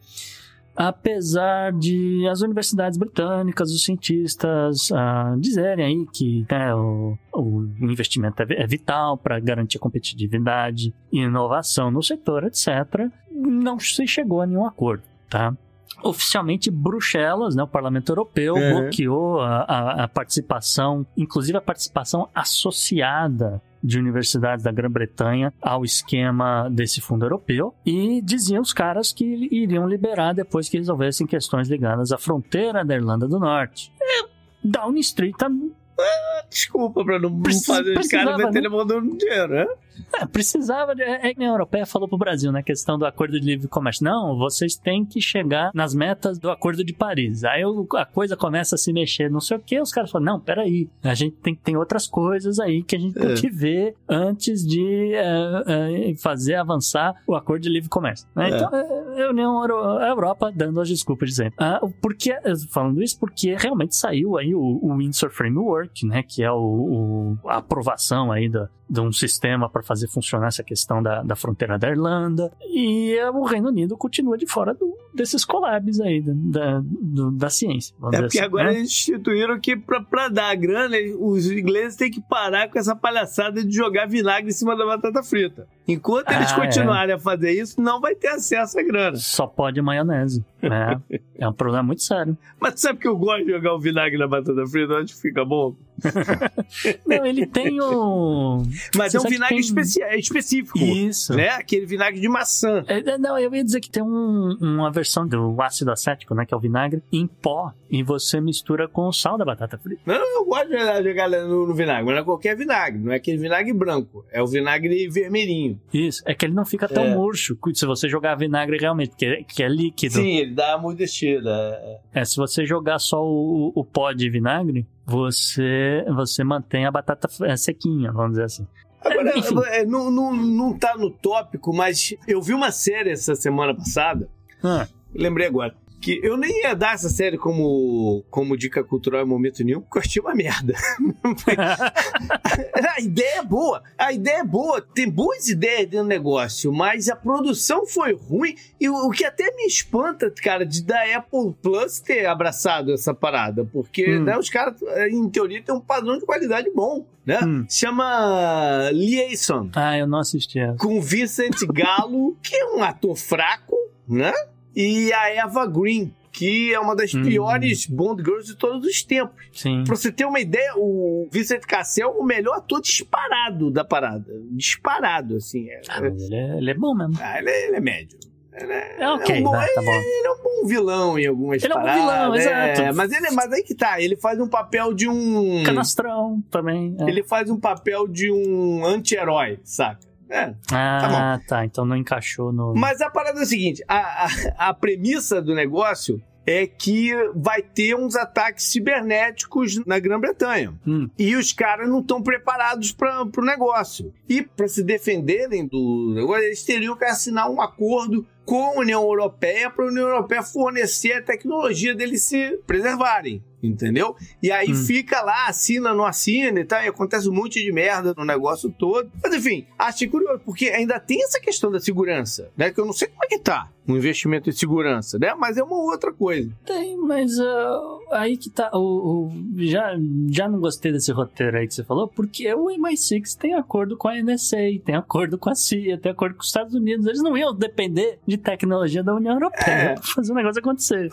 Apesar de as universidades britânicas, os cientistas uh, dizerem aí que né, o, o, investimento é, é vital para garantir competitividade e inovação no setor, etc., não se chegou a nenhum acordo, tá? Oficialmente, Bruxelas, né, o Parlamento Europeu, uhum. bloqueou a, a, a participação, inclusive a participação associada de universidades da Grã-Bretanha ao esquema desse fundo europeu e diziam os caras que iriam liberar depois que resolvessem questões ligadas à fronteira da Irlanda do Norte. É, Downing Street tá... Desculpa pra não fazer os caras meterem né? mão no dinheiro, né? É, precisava. De, é, a União Europeia falou pro Brasil na né, questão do acordo de livre comércio. Não, vocês têm que chegar nas metas do acordo de Paris. Aí a coisa começa a se mexer, não sei o que. Os caras falam: não, peraí, a gente tem, tem outras coisas aí que a gente tem é. que ver antes de é, é, fazer avançar o acordo de livre comércio. Né? É. Então, é, a União Euro, a Europa dando as desculpas dizendo. Ah, porque, falando isso, porque realmente saiu aí o, o Windsor Framework, né? Que é o, o a aprovação aí da, de um sistema para fazer funcionar essa questão da, da fronteira da Irlanda. E o Reino Unido continua de fora do, desses collabs aí da, da, da ciência. É porque assim, agora né? eles instituíram que para dar grana, os ingleses têm que parar com essa palhaçada de jogar vinagre em cima da batata frita. Enquanto eles ah, é. continuarem é. a fazer isso, não vai ter acesso à grana. Só pode maionese. É, é um problema muito sério. Mas sabe que eu gosto de jogar o vinagre na batata frita? Eu acho que fica bom. não, ele tem o. Mas Você é um vinagre tem... É específico. Isso. Né? Aquele vinagre de maçã. É, não, eu ia dizer que tem um, uma versão do ácido acético, né? Que é o vinagre em pó. E você mistura com o sal da batata frita. Não, eu gosto de jogar no, no vinagre, mas não é qualquer vinagre. Não é aquele vinagre branco. É o vinagre vermelhinho. Isso. É que ele não fica tão é. murcho se você jogar vinagre realmente, que é, que é líquido. Sim, ele dá muito estilo. É, é, se você jogar só o, o pó de vinagre, você, você mantém a batata sequinha, vamos dizer assim. Agora, é, não, não, não tá no tópico, mas eu vi uma série essa semana passada. Ah. Lembrei agora que eu nem ia dar essa série como, como dica cultural em momento nenhum, porque eu achei uma merda. a ideia é boa, a ideia é boa, tem boas ideias dentro do negócio, mas a produção foi ruim e o, o que até me espanta, cara, de da Apple Plus ter abraçado essa parada, porque hum. né, os caras, em teoria, têm um padrão de qualidade bom. Né? Hum. Chama Liaison. Ah, eu não assisti. Com Vincent Gallo, que é um ator fraco, né? E a Eva Green, que é uma das hum. piores Bond Girls de todos os tempos. Sim. Pra você ter uma ideia, o Vincent Cassel é o melhor ator disparado da parada. Disparado, assim. É, ah, ele, é, ele, é, bom mesmo. Ah, ele, é, ele é médio. Ele é, é ok, é um bom, né? tá bom. Ele é um bom vilão em algumas ele paradas. Ele é um bom vilão, é, exato. Mas, ele, mas aí que tá, ele faz um papel de um... Canastrão também. É. Ele faz um papel de um anti-herói, saca? É, ah, tá, tá, Então não encaixou no. Mas a parada é a seguinte: a, a, a premissa do negócio é que vai ter uns ataques cibernéticos na Grã-Bretanha. Hum. E os caras não estão preparados para o negócio. E para se defenderem do negócio, eles teriam que assinar um acordo com a União Europeia para a União Europeia fornecer a tecnologia deles se preservarem. entendeu? E aí Hum. fica lá, assina, não assina e tal, e acontece um monte de merda no negócio todo. Mas enfim, achei curioso, porque ainda tem essa questão da segurança, né? Que eu não sei como é que tá o investimento em segurança, né? Mas é uma outra coisa. Tem, mas ah, aí que tá. O, o- já, já não gostei desse roteiro aí que você falou, porque o MI6 tem acordo com a NSA, tem acordo com a CIA, tem acordo com os Estados Unidos. Eles não iam depender de tecnologia da União Europeia É. pra fazer o negócio acontecer.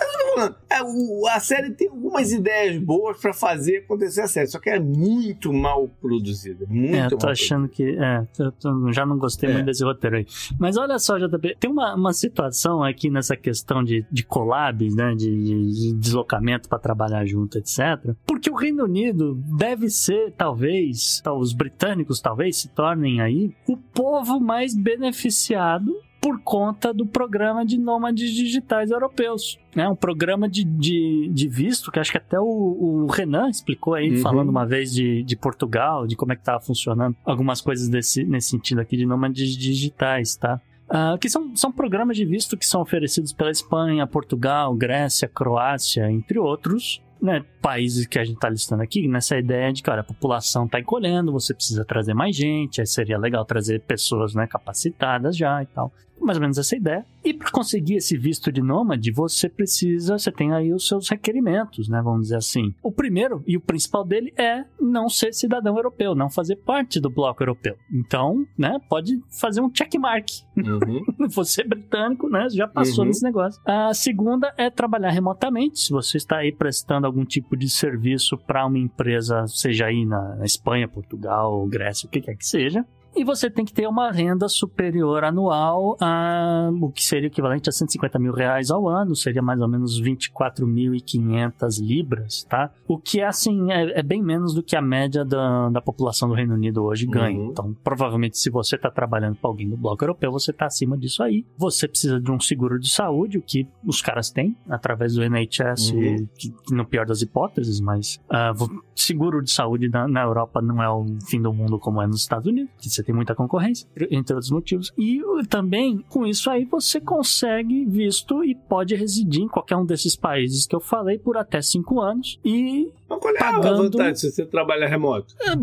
é, o- a série tem algumas ideias boas pra fazer acontecer a série, só que é muito mal produzida. Muito É, eu tô achando que. É, eu tô- já não gostei É. muito desse roteiro aí. Mas olha só, JP, tem uma, uma situação aqui nessa questão de, de collabs, né? De, de- de deslocamento pra trabalhar junto, etc. Porque o Reino Unido deve ser, talvez, tá, os britânicos talvez se tornem aí o povo mais beneficiado por conta do programa de nômades digitais europeus. Né? Um programa de, de, de visto, que acho que até o, o Renan explicou aí, Uhum. falando uma vez de, de Portugal, de como é que estava funcionando algumas coisas desse, nesse sentido aqui de nômades digitais, tá? Ah, que são, são programas de visto que são oferecidos pela Espanha, Portugal, Grécia, Croácia, entre outros, né, países que a gente está listando aqui, nessa ideia de que olha, a população está encolhendo, você precisa trazer mais gente, aí seria legal trazer pessoas né, capacitadas já e tal. Mais ou menos essa ideia. E para conseguir esse visto de nômade, você precisa, você tem aí os seus requerimentos, né? Vamos dizer assim. O primeiro e o principal dele é não ser cidadão europeu, não fazer parte do bloco europeu. Então, né, pode fazer um checkmark Uhum. você é britânico, né? Já passou Uhum. nesse negócio. A segunda é trabalhar remotamente. Se você está aí prestando algum tipo de serviço para uma empresa, seja aí na na Espanha, Portugal, Grécia, o que quer que seja. E você tem que ter uma renda superior anual a o que seria equivalente a 150 mil reais ao ano, seria mais ou menos 24.500 libras, tá? O que é assim, é, é bem menos do que a média da, da população do Reino Unido hoje ganha. Uhum. Então, provavelmente, se você está trabalhando para alguém do bloco europeu, você está acima disso aí. Você precisa de um seguro de saúde, o que os caras têm, através do NHS, Uhum. que, que no pior das hipóteses, mas vo- seguro de saúde na, na Europa não é o fim do mundo como é nos Estados Unidos, que você tem muita concorrência, entre outros motivos. E também, com isso aí, você consegue visto e pode residir em qualquer um desses países que eu falei por até cinco anos. E Mas qual é a Pagando- vantagem se você trabalha remoto? ah,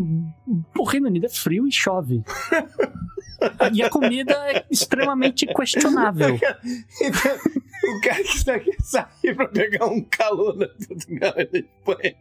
o Reino Unido é frio e chove. e a comida é extremamente questionável. o cara que só quer sair pra pegar um calor na Portugal e na Espanha.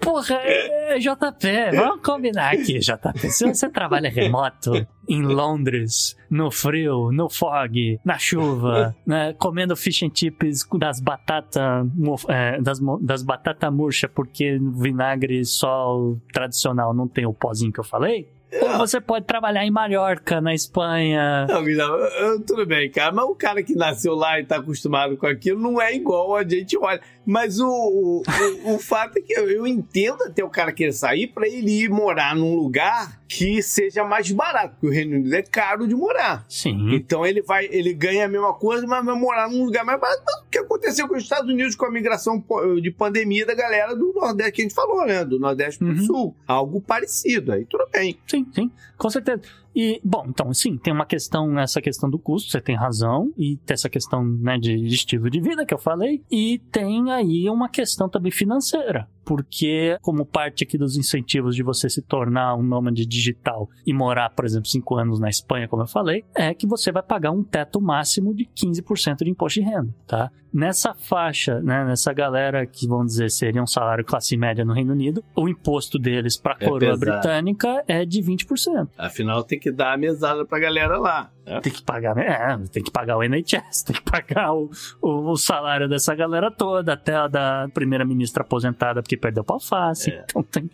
Porra, é, é JP, vamos combinar aqui, JP. Se você trabalha remoto em Londres, no frio, no fog, na chuva, né, comendo fish and chips das batata, mo- é, das, das batata murcha, porque vinagre só tradicional não tem o pozinho que eu falei. Ou você pode trabalhar em Mallorca, na Espanha. Não, Gustavo, eu- tudo bem, cara, mas o cara que nasceu lá e tá acostumado com aquilo não é igual a gente olha. Mas o, o, o- o fato é que eu, eu entendo até o cara querer sair pra ele ir morar num lugar que seja mais barato, porque o Reino Unido é caro de morar. Sim. Então ele vai, ele ganha a mesma coisa, mas vai morar num lugar mais barato. O que aconteceu com os Estados Unidos com a migração de pandemia da galera do Nordeste que a gente falou, né? Do Nordeste pro Uhum. Sul. Algo parecido. Aí tudo bem. Sim, sim, com certeza. E, bom, então, sim, tem uma questão, essa questão do custo, você tem razão, e tem essa questão, né, de, estilo de vida que eu falei, e tem aí uma questão também financeira, porque como parte aqui dos incentivos de você se tornar um nômade digital e morar, por exemplo, cinco anos na Espanha, como eu falei, é que você vai pagar um teto máximo de 15% de imposto de renda, tá? Nessa faixa, né, nessa galera que, vamos dizer, seria um salário classe média no Reino Unido, o imposto deles para a É coroa pesado. britânica é de 20%. Afinal, tem que dar a mesada pra galera lá. Né? Tem que pagar, é, tem que pagar o NHS, tem que pagar o, o, o salário dessa galera toda, até a da primeira-ministra aposentada porque perdeu pra alface. É. Então tem.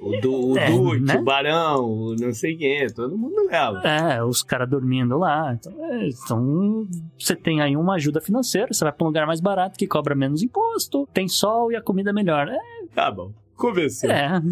O, du, o É, Duque, né? o Barão, o não sei quem, todo mundo leva. É, os caras dormindo lá. Então, é, então, você tem aí uma ajuda financeira, você vai pra um lugar mais barato que cobra menos imposto, tem sol e a comida é melhor. É, Tá bom. Convenceu. é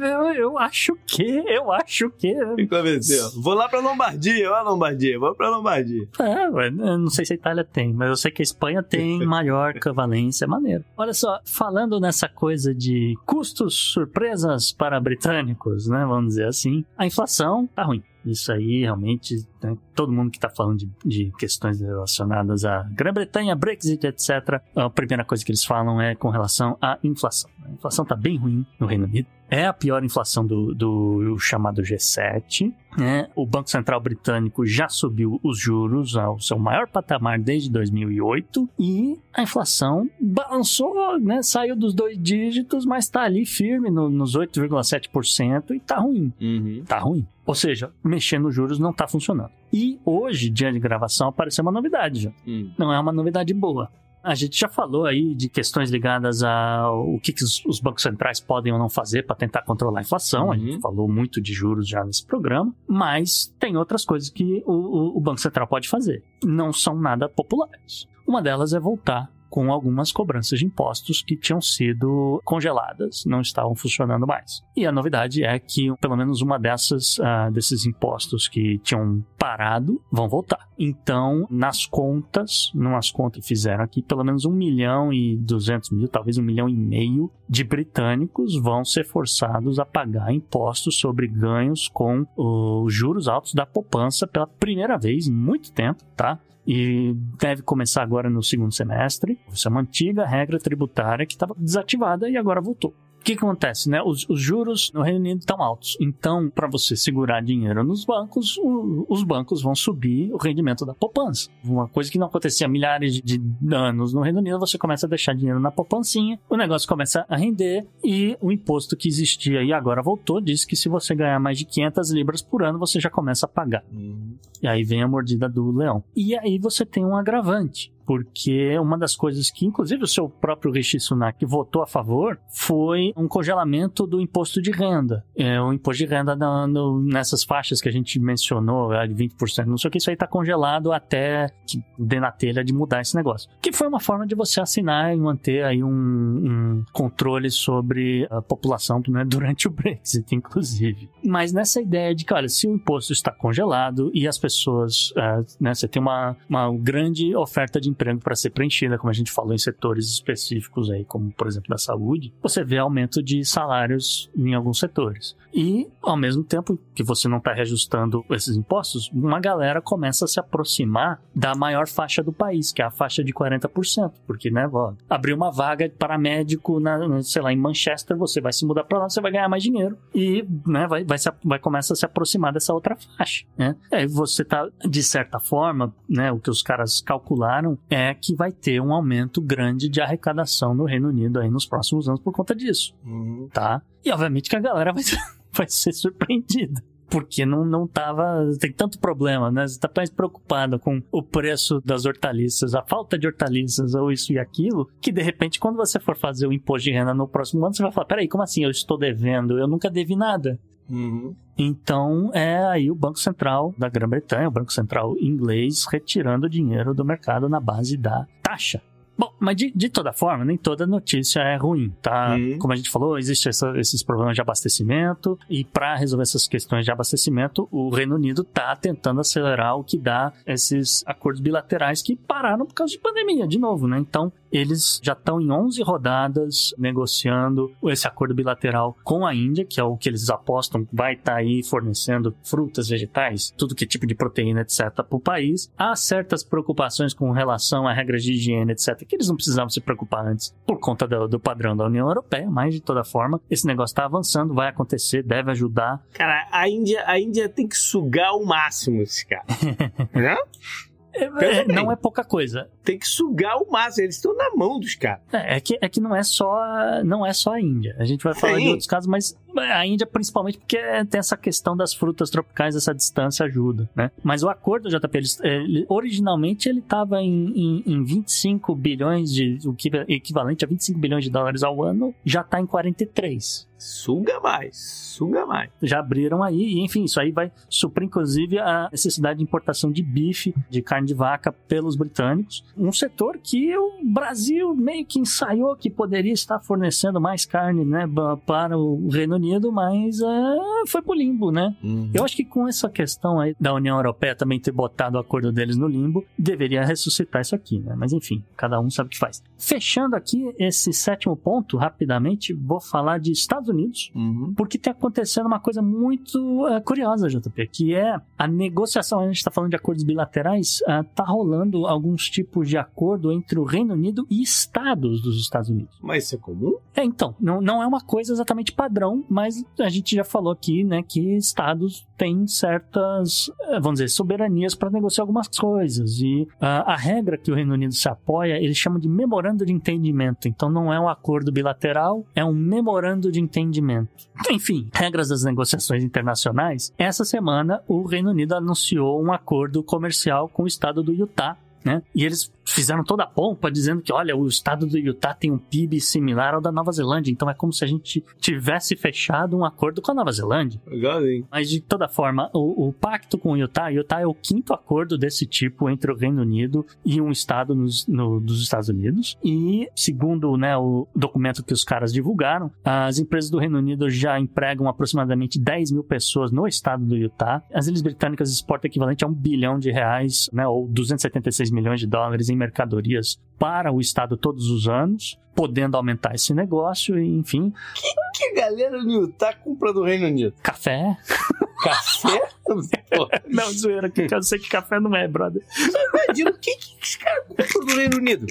eu, eu acho que, eu acho que. Me convenceu. Vou lá pra Lombardia, ó, Lombardia, vou pra Lombardia. É, ué, eu não sei se a Itália tem, mas eu sei que a Espanha tem, Mallorca, Valência, é maneiro. Olha só, falando nessa coisa de custos surpresas para britânicos, né, vamos dizer assim, a inflação tá ruim. Isso aí realmente, né, todo mundo que está falando de, de, questões relacionadas à Grã-Bretanha, Brexit, etc., a primeira coisa que eles falam é com relação à inflação. A inflação está bem ruim no Reino Unido. É a pior inflação do, do chamado G7. Né? O Banco Central Britânico já subiu os juros ao seu maior patamar desde 2008 e a inflação balançou, né? saiu dos dois dígitos, mas está ali firme no, nos 8,7% e está ruim. Uhum. Tá ruim. Ou seja, mexer nos juros não está funcionando. E hoje, dia de gravação, apareceu uma novidade já. Hum. Não é uma novidade boa. A gente já falou aí de questões ligadas ao que, que os, os, bancos centrais podem ou não fazer para tentar controlar a inflação. Uhum. A gente uhum. falou muito de juros já nesse programa, mas tem outras coisas que o, o, o Banco Central pode fazer. Não são nada populares. Uma delas é voltar com algumas cobranças de impostos que tinham sido congeladas, não estavam funcionando mais. E a novidade é que pelo menos uma dessas uh, desses impostos que tinham parado vão voltar. Então, nas contas, numas contas que fizeram aqui, pelo menos um milhão e duzentos mil, talvez um milhão e meio de britânicos vão ser forçados a pagar impostos sobre ganhos com os juros altos da poupança pela primeira vez em muito tempo, tá? E deve começar agora no segundo semestre. Isso é uma antiga regra tributária que estava desativada e agora voltou. O que acontece, né? Os, os, juros no Reino Unido estão altos. Então, para você segurar dinheiro nos bancos, o, os bancos vão subir o rendimento da poupança. Uma coisa que não acontecia há milhares de anos no Reino Unido, você começa a deixar dinheiro na poupancinha, o negócio começa a render e o imposto que existia e agora voltou diz que se você ganhar mais de 500 libras por ano, você já começa a pagar. E aí vem a mordida do leão. E aí você tem um agravante porque uma das coisas que, inclusive, o seu próprio Rishi Sunak votou a favor foi um congelamento do imposto de renda. É, o imposto de renda no, no, nessas faixas que a gente mencionou, de 20%, não sei o que, isso aí está congelado até que dê na telha de mudar esse negócio. Que foi uma forma de você assinar e manter aí um, um controle sobre a população né, durante o Brexit, inclusive. Mas nessa ideia de que, olha, se o imposto está congelado e as pessoas, uh, né, você tem uma, uma grande oferta de emprego para ser preenchida, como a gente falou em setores específicos aí, como por exemplo da saúde, você vê aumento de salários em alguns setores. E, ao mesmo tempo que você não está reajustando esses impostos, uma galera começa a se aproximar da maior faixa do país, que é a faixa de 40%. Porque, né, ó, abrir uma vaga para médico, na, sei lá, em Manchester, você vai se mudar para lá, você vai ganhar mais dinheiro. E, né, vai, vai, se, vai começar a se aproximar dessa outra faixa, né? Aí você tá, de certa forma, né, o que os caras calcularam é que vai ter um aumento grande de arrecadação no Reino Unido aí nos próximos anos por conta disso, uhum. tá? E obviamente que a galera vai, vai ser surpreendida porque não, não tava. Tem tanto problema, né? Você tá mais preocupado com o preço das hortaliças, a falta de hortaliças, ou isso e aquilo, que de repente, quando você for fazer o imposto de renda no próximo ano, você vai falar: peraí, como assim? Eu estou devendo? Eu nunca devi nada. Uhum. Então é aí o Banco Central da Grã-Bretanha, o Banco Central inglês, retirando dinheiro do mercado na base da taxa. Bom, mas de, de, toda forma, nem toda notícia é ruim, tá? Uhum. Como a gente falou, existem esses problemas de abastecimento e para resolver essas questões de abastecimento, o Reino Unido está tentando acelerar o que dá esses acordos bilaterais que pararam por causa de pandemia, de novo, né? Então, eles já estão em 11 rodadas negociando esse acordo bilateral com a Índia, que é o que eles apostam vai estar tá aí fornecendo frutas, vegetais, tudo que tipo de proteína, etc., para o país. Há certas preocupações com relação a regras de higiene, etc., que eles não precisavam se preocupar antes por conta do, do padrão da União Europeia, mas de toda forma, esse negócio está avançando, vai acontecer, deve ajudar. Cara, a Índia, a Índia tem que sugar o máximo esse cara. né? É, não é pouca coisa. Tem que sugar o máximo, eles estão na mão dos caras. É, é, que, é que não é só não é só a Índia. A gente vai falar Sim. de outros casos, mas a Índia principalmente porque tem essa questão das frutas tropicais, essa distância ajuda, né? Mas o acordo JP, ele, ele, originalmente ele estava em, em, em 25 bilhões de o que equivalente a 25 bilhões de dólares ao ano, já está em 43. Suga mais, suga mais. Já abriram aí, e enfim, isso aí vai suprir inclusive a necessidade de importação de bife, de carne de vaca pelos britânicos. Um setor que o Brasil meio que ensaiou que poderia estar fornecendo mais carne né, para o Reino Unido mas é, foi pro limbo, né? Uhum. Eu acho que com essa questão aí da União Europeia também ter botado o acordo deles no limbo, deveria ressuscitar isso aqui, né? Mas enfim, cada um sabe o que faz. Fechando aqui esse sétimo ponto, rapidamente, vou falar de Estados Unidos, Uhum. porque tem acontecendo uma coisa muito eh, curiosa, JP, que é a negociação, a gente está falando de acordos bilaterais, ah, tá rolando alguns tipos de acordo entre o Reino Unido e estados dos Estados Unidos. Mas isso é comum? É, então, não, não é uma coisa exatamente padrão, mas a gente já falou aqui, né, que estados têm certas, eh, vamos dizer, soberanias para negociar algumas coisas. E ah, a regra que o Reino Unido se apoia, eles chamam de memorando de entendimento. Então não é um acordo bilateral, é um memorando de entendimento. Enfim, regras das negociações internacionais. Essa semana, o Reino Unido anunciou um acordo comercial com o estado do Utah. Né? E eles fizeram toda a pompa dizendo que, olha, o estado do Utah tem um PIB similar ao da Nova Zelândia, então é como se a gente tivesse fechado um acordo com a Nova Zelândia. Legalzinho. Mas de toda forma, o, o pacto com o Utah, Utah é o quinto acordo desse tipo entre o Reino Unido e um estado nos, no- dos Estados Unidos. E segundo né, o documento que os caras divulgaram, as empresas do Reino Unido já empregam aproximadamente 10 mil pessoas no estado do Utah. As ilhas britânicas exportam equivalente a um bilhão de reais, né, ou 276 milhões de dólares em mercadorias para o estado todos os anos, podendo aumentar esse negócio, e, enfim, que a galera no Utah compra do Reino Unido? café. Café? Não, zoeira, que eu sei que café não é, brother. imagina o que, que os caras compram do Reino Unido.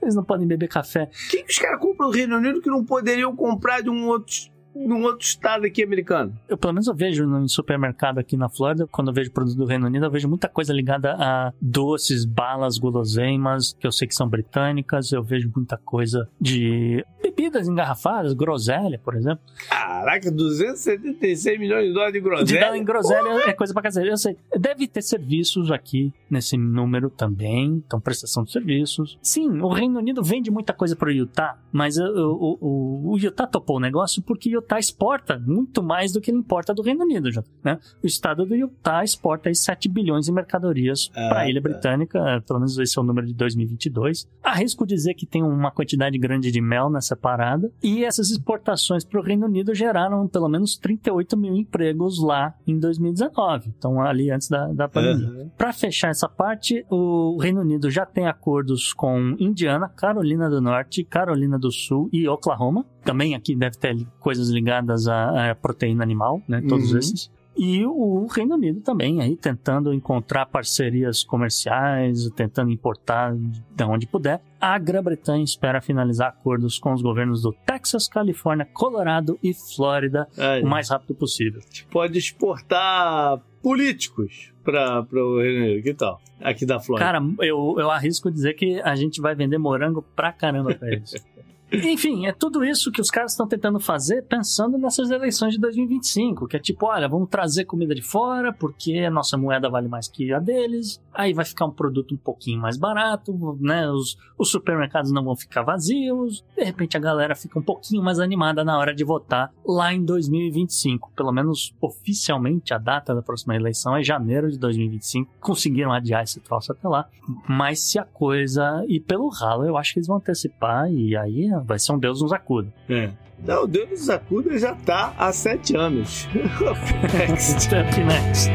Eles não podem beber café. O que, que os caras compram do Reino Unido que não poderiam comprar de um outro, de um outro estado aqui americano? Eu, pelo menos, eu vejo no supermercado aqui na Flórida, quando eu vejo produto do Reino Unido, eu vejo muita coisa ligada a doces, balas, guloseimas, que eu sei que são britânicas. Eu vejo muita coisa de bebidas engarrafadas, groselha, por exemplo. Caraca, 276 milhões de dólares de De dar groselha. em groselha é coisa pra casa. Eu sei. Deve ter serviços aqui nesse número também. Então, prestação de serviços. Sim, o Reino Unido vende muita coisa pro Utah, mas o, o, o, o Utah topou o negócio porque Utah exporta muito mais do que ele importa do Reino Unido, né? O estado do Utah exporta aí 7 bilhões em mercadorias Ah, para a ilha tá. britânica, é, pelo menos esse é o número de 2022. Arrisco dizer que tem uma quantidade grande de mel nessa parada, e essas exportações para o Reino Unido geraram pelo menos 38 mil empregos lá em 2019, então ali antes da, da pandemia. Aham. Para fechar essa parte, o Reino Unido já tem acordos com Indiana, Carolina do Norte, Carolina do Sul e Oklahoma. Também aqui deve ter coisas ligadas à, à proteína animal, né? Todos Uhum. esses. E o Reino Unido também aí tentando encontrar parcerias comerciais, tentando importar de onde puder. A Grã-Bretanha espera finalizar acordos com os governos do Texas, Califórnia, Colorado e Flórida o mais rápido possível. a gente pode exportar políticos para o Reino Unido. Que tal? Aqui da Flórida. Cara, eu, eu arrisco dizer que a gente vai vender morango pra caramba pra eles. Enfim, é tudo isso que os caras estão tentando fazer pensando nessas eleições de 2025, que é tipo, olha, vamos trazer comida de fora porque a nossa moeda vale mais que a deles, aí vai ficar um produto um pouquinho mais barato, né? Os, os supermercados não vão ficar vazios, de repente a galera fica um pouquinho mais animada na hora de votar lá em 2025. Pelo menos oficialmente a data da próxima eleição é janeiro de 2025. Conseguiram adiar esse troço até lá. Mas se a coisa ir pelo ralo, eu acho que eles vão antecipar e aí vai ser um Deus nos acuda. É. Não, o Deus dos Acuda já tá há sete anos. Next. Next.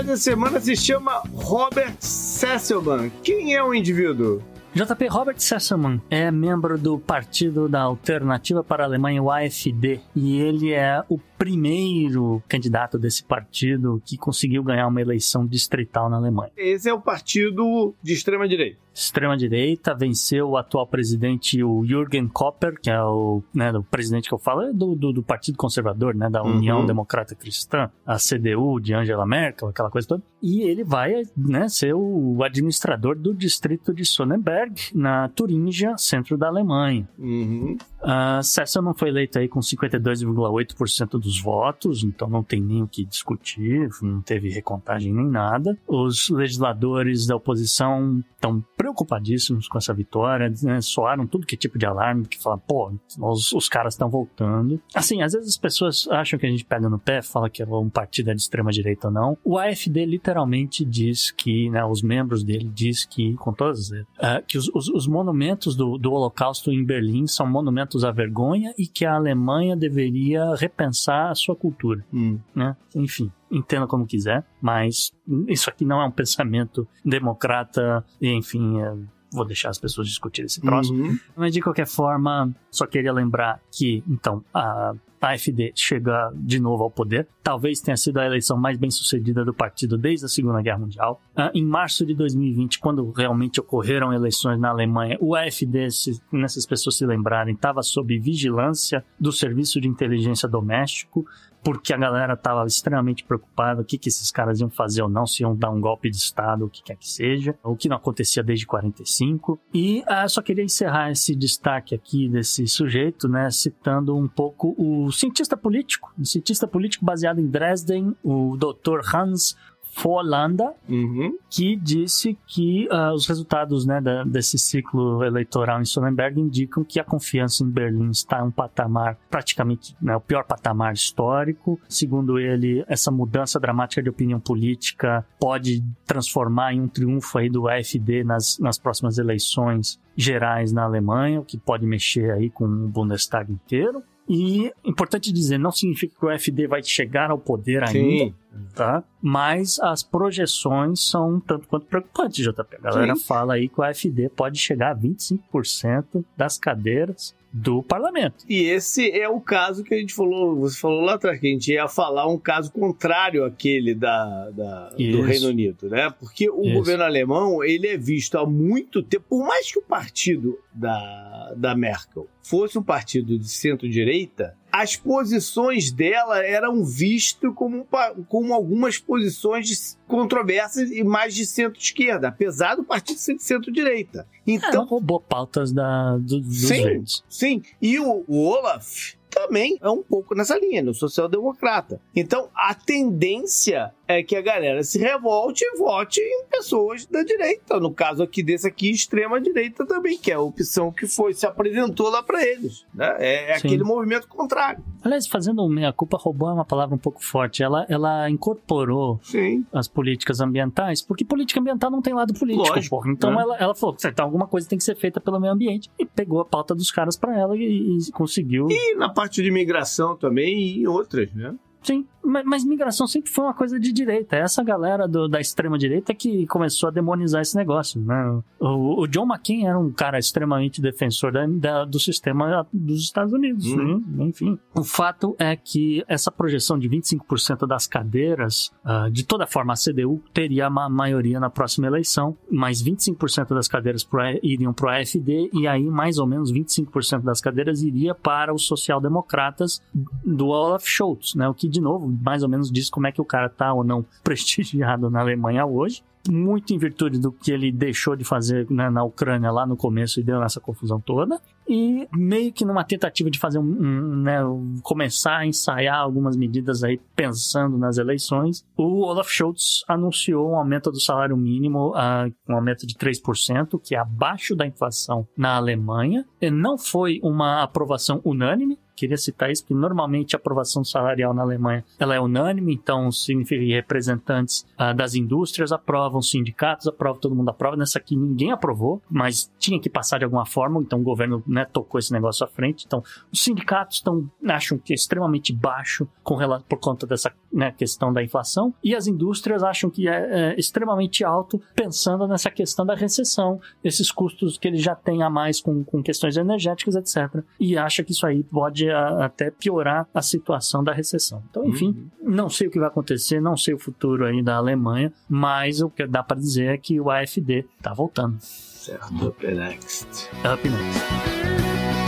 Personagem da semana se chama Robert Sesselman. Quem é o indivíduo? JP Robert Sesselman é membro do Partido da Alternativa para a Alemanha, o AfD, e ele é o primeiro candidato desse partido que conseguiu ganhar uma eleição distrital na Alemanha. Esse é o partido de extrema direita. extrema-direita, venceu o atual presidente, o Jürgen Kopper, que é o, né, o presidente que eu falo, é do, do, do Partido Conservador, né, da União Uhum. Democrata Cristã, a CDU de Angela Merkel, aquela coisa toda. E ele vai né, ser o administrador do distrito de Sonnenberg, na Turíngia, centro da Alemanha. Uhum. Uh, Sesselman foi eleito aí com 52,8% dos dos votos, então não tem nem o que discutir, não teve recontagem nem nada. Os legisladores da oposição estão preocupadíssimos com essa vitória, né? soaram tudo que é tipo de alarme, que fala, pô, os, os caras estão voltando. Assim, às vezes as pessoas acham que a gente pega no pé, fala que é um partido é de extrema direita ou não. O AFD literalmente diz que, né, os membros dele diz que, com todas as uh, que os, os, os monumentos do, do Holocausto em Berlim são monumentos à vergonha e que a Alemanha deveria repensar a sua cultura, hum. né? Enfim, entenda como quiser, mas isso aqui não é um pensamento democrata, enfim, é, vou deixar as pessoas discutirem esse troço. Uhum. Mas de qualquer forma, só queria lembrar que, então, a AfD chega de novo ao poder. Talvez tenha sido a eleição mais bem sucedida do partido desde a Segunda Guerra Mundial. Uh, em março de 2020, quando realmente ocorreram eleições na Alemanha, o AfD, se nessas pessoas se lembrarem, estava sob vigilância do Serviço de Inteligência Doméstico porque a galera estava extremamente preocupada o que, que esses caras iam fazer ou não, se iam dar um golpe de Estado, o que quer que seja, o que não acontecia desde 45. E ah, só queria encerrar esse destaque aqui desse sujeito, né, citando um pouco o cientista político, um cientista político baseado em Dresden, o Dr. Hans Folanda, uhum. que disse que uh, os resultados né, da, desse ciclo eleitoral em Sonnenberg indicam que a confiança em Berlim está em um patamar praticamente né, o pior patamar histórico. Segundo ele, essa mudança dramática de opinião política pode transformar em um triunfo aí do AfD nas, nas próximas eleições gerais na Alemanha, o que pode mexer aí com o Bundestag inteiro. E importante dizer, não significa que o FD vai chegar ao poder ainda, Sim. tá? Mas as projeções são um tanto quanto preocupantes, JP. A galera Sim. fala aí que o FD pode chegar a 25% das cadeiras do parlamento. E esse é o caso que a gente falou, você falou lá atrás, que a gente ia falar um caso contrário àquele da, da do Reino Unido, né? Porque o Isso. governo alemão, ele é visto há muito tempo, por mais que o partido da, da Merkel fosse um partido de centro-direita, as posições dela eram vistas como, como algumas posições controversas e mais de centro-esquerda, apesar do partido ser de centro-direita. Então, é, roubou pautas da, do, dos sim, verdes. Sim, e o, o Olaf também é um pouco nessa linha, no social-democrata. Então, a tendência é que a galera se revolte e vote em pessoas da direita. No caso aqui desse aqui, extrema direita também, que é a opção que foi, se apresentou lá para eles. Né? É, é aquele movimento contrário. Aliás, fazendo meia culpa, roubou é uma palavra um pouco forte. Ela, ela incorporou Sim. as políticas ambientais, porque política ambiental não tem lado político, Lógico. Então né? ela, ela falou, então alguma coisa tem que ser feita pelo meio ambiente. E pegou a pauta dos caras para ela e, e conseguiu. E na parte de imigração também e outras, né? Sim, mas, mas, migração sempre foi uma coisa de direita. É essa galera do, da extrema direita que começou a demonizar esse negócio. Né? O, o John McCain era um cara extremamente defensor da, da, do sistema dos Estados Unidos. Uhum. Né? Enfim, o fato é que essa projeção de 25% das cadeiras, uh, de toda forma, a CDU teria a maioria na próxima eleição, mas 25% das cadeiras pro, iriam para o AFD e aí mais ou menos 25% das cadeiras iria para os social-democratas do Olaf Scholz, né? o que de novo, mais ou menos diz como é que o cara tá ou não prestigiado na Alemanha hoje. Muito em virtude do que ele deixou de fazer né, na Ucrânia lá no começo e deu nessa confusão toda. E meio que numa tentativa de fazer um, um né, começar a ensaiar algumas medidas aí pensando nas eleições, o Olaf Scholz anunciou um aumento do salário mínimo, uh, um aumento de 3%, que é abaixo da inflação na Alemanha. E não foi uma aprovação unânime, queria citar isso, porque normalmente a aprovação salarial na Alemanha ela é unânime, então significa que representantes uh, das indústrias aprovam, sindicatos aprovam, todo mundo aprova. Nessa aqui ninguém aprovou, mas tinha que passar de alguma forma, então o governo né, tocou esse negócio à frente. Então os sindicatos acham que é extremamente baixo com, por conta dessa né, questão da inflação, e as indústrias acham que é, é extremamente alto, pensando nessa questão da recessão, esses custos que eles já têm a mais com, com questões energéticas, etc. E acha que isso aí pode a, até piorar a situação da recessão. Então, enfim, uhum. não sei o que vai acontecer, não sei o futuro aí da Alemanha, mas o que dá para dizer é que o AFD tá voltando. Certo, up next. Up next.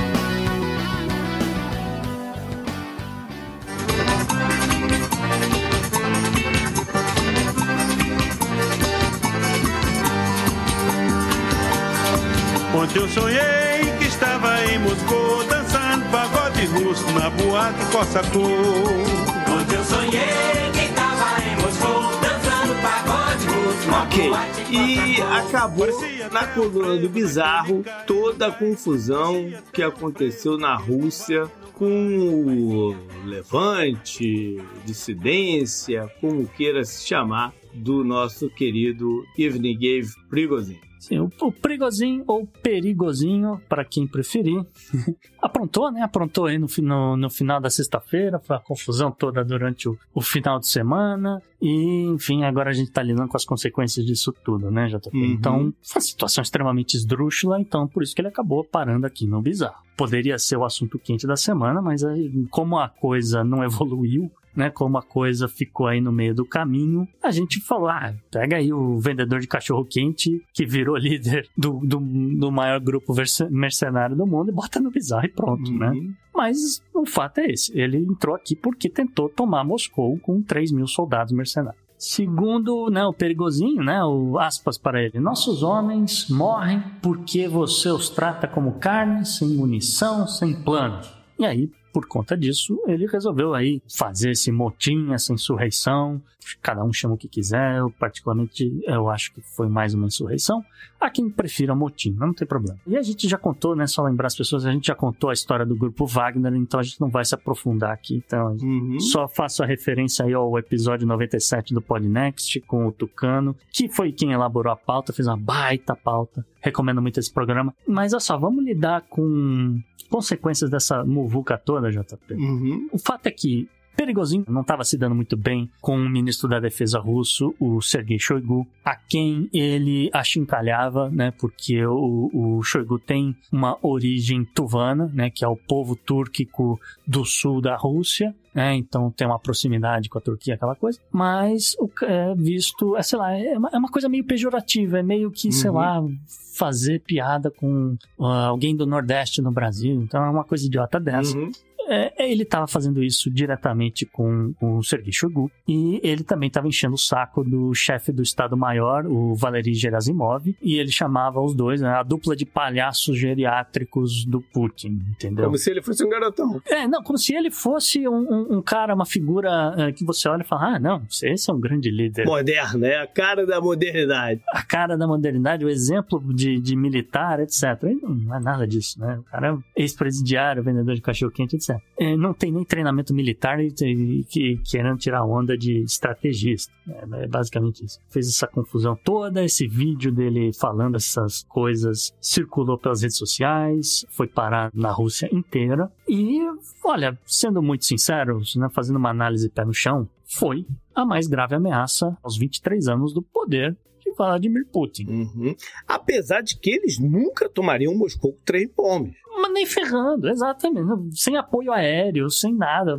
Ontem eu sonhei que estava em Moscou dançando pagode russo na boate Costa Cor. Onde eu sonhei que tava em Moscou, dançando pagode russo na Ok, boate e acabou na coluna do Bizarro toda a confusão que aconteceu na Rússia com o levante, dissidência, como queira se chamar, do nosso querido Evgeny Prigozhin. Sim, o, o Perigozinho ou Perigozinho, para quem preferir, aprontou, né? Aprontou aí no, no, no final da sexta-feira, foi a confusão toda durante o, o final de semana. E, enfim, agora a gente tá lidando com as consequências disso tudo, né, JP? Uhum. Então, foi uma situação extremamente esdrúxula, então por isso que ele acabou parando aqui no Bizarro. Poderia ser o assunto quente da semana, mas como a coisa não evoluiu, né, como a coisa ficou aí no meio do caminho, a gente falou, ah, pega aí o vendedor de cachorro quente que virou líder do, do, do maior grupo mercenário do mundo e bota no bizarro e pronto, né? Uhum. Mas o fato é esse, ele entrou aqui porque tentou tomar Moscou com 3 mil soldados mercenários. Segundo né, o perigozinho, né, o aspas para ele, nossos homens morrem porque você os trata como carne, sem munição, sem plano. E aí, por conta disso, ele resolveu aí fazer esse motim, essa insurreição. Cada um chama o que quiser. Eu, particularmente, eu acho que foi mais uma insurreição. Há quem prefira motim, não tem problema. E a gente já contou, né? Só lembrar as pessoas, a gente já contou a história do grupo Wagner, então a gente não vai se aprofundar aqui. Então, Uhum. só faço a referência aí ao episódio 97 do Podnext com o Tucano, que foi quem elaborou a pauta, fez uma baita pauta. Recomendo muito esse programa. Mas olha só, vamos lidar com consequências dessa muvuca toda, JP. Uhum. O fato é que Perigozinho não estava se dando muito bem com o ministro da Defesa russo, o Sergei Shoigu, a quem ele achincalhava, né? Porque o, o Shoigu tem uma origem tuvana, né? Que é o povo túrquico do sul da Rússia, né? Então tem uma proximidade com a Turquia, aquela coisa. Mas o é visto, é, sei lá, é uma, é uma coisa meio pejorativa, é meio que, sei Uhum. lá, fazer piada com ah, alguém do Nordeste no Brasil. Então é uma coisa idiota dessa. Uhum. É, ele estava fazendo isso diretamente com o Sergei Shoigu e ele também estava enchendo o saco do chefe do Estado-Maior, o Valery Gerasimov, e ele chamava os dois, né, a dupla de palhaços geriátricos do Putin, entendeu? Como se ele fosse um garotão. É, não, como se ele fosse um, um- um cara, uma figura eh, que você olha e fala, ah, não, esse é um grande líder. Moderno, é a cara da modernidade. a cara da modernidade, o exemplo de, de militar, etc. Ele não é nada disso, né? O cara é ex-presidiário, vendedor de cachorro-quente, etc. É, não tem nem treinamento militar e, e- que, querendo tirar onda de estrategista. É, é basicamente isso. Fez essa confusão toda, esse vídeo dele falando essas coisas circulou pelas redes sociais, foi parar na Rússia inteira. E, olha, sendo muito sinceros, né, fazendo uma análise pé no chão, foi a mais grave ameaça aos 23 anos do poder de Vladimir Putin. Uhum. Apesar de que eles nunca tomariam Moscou com três bombas. Mas nem ferrando, exatamente. Sem apoio aéreo, sem nada.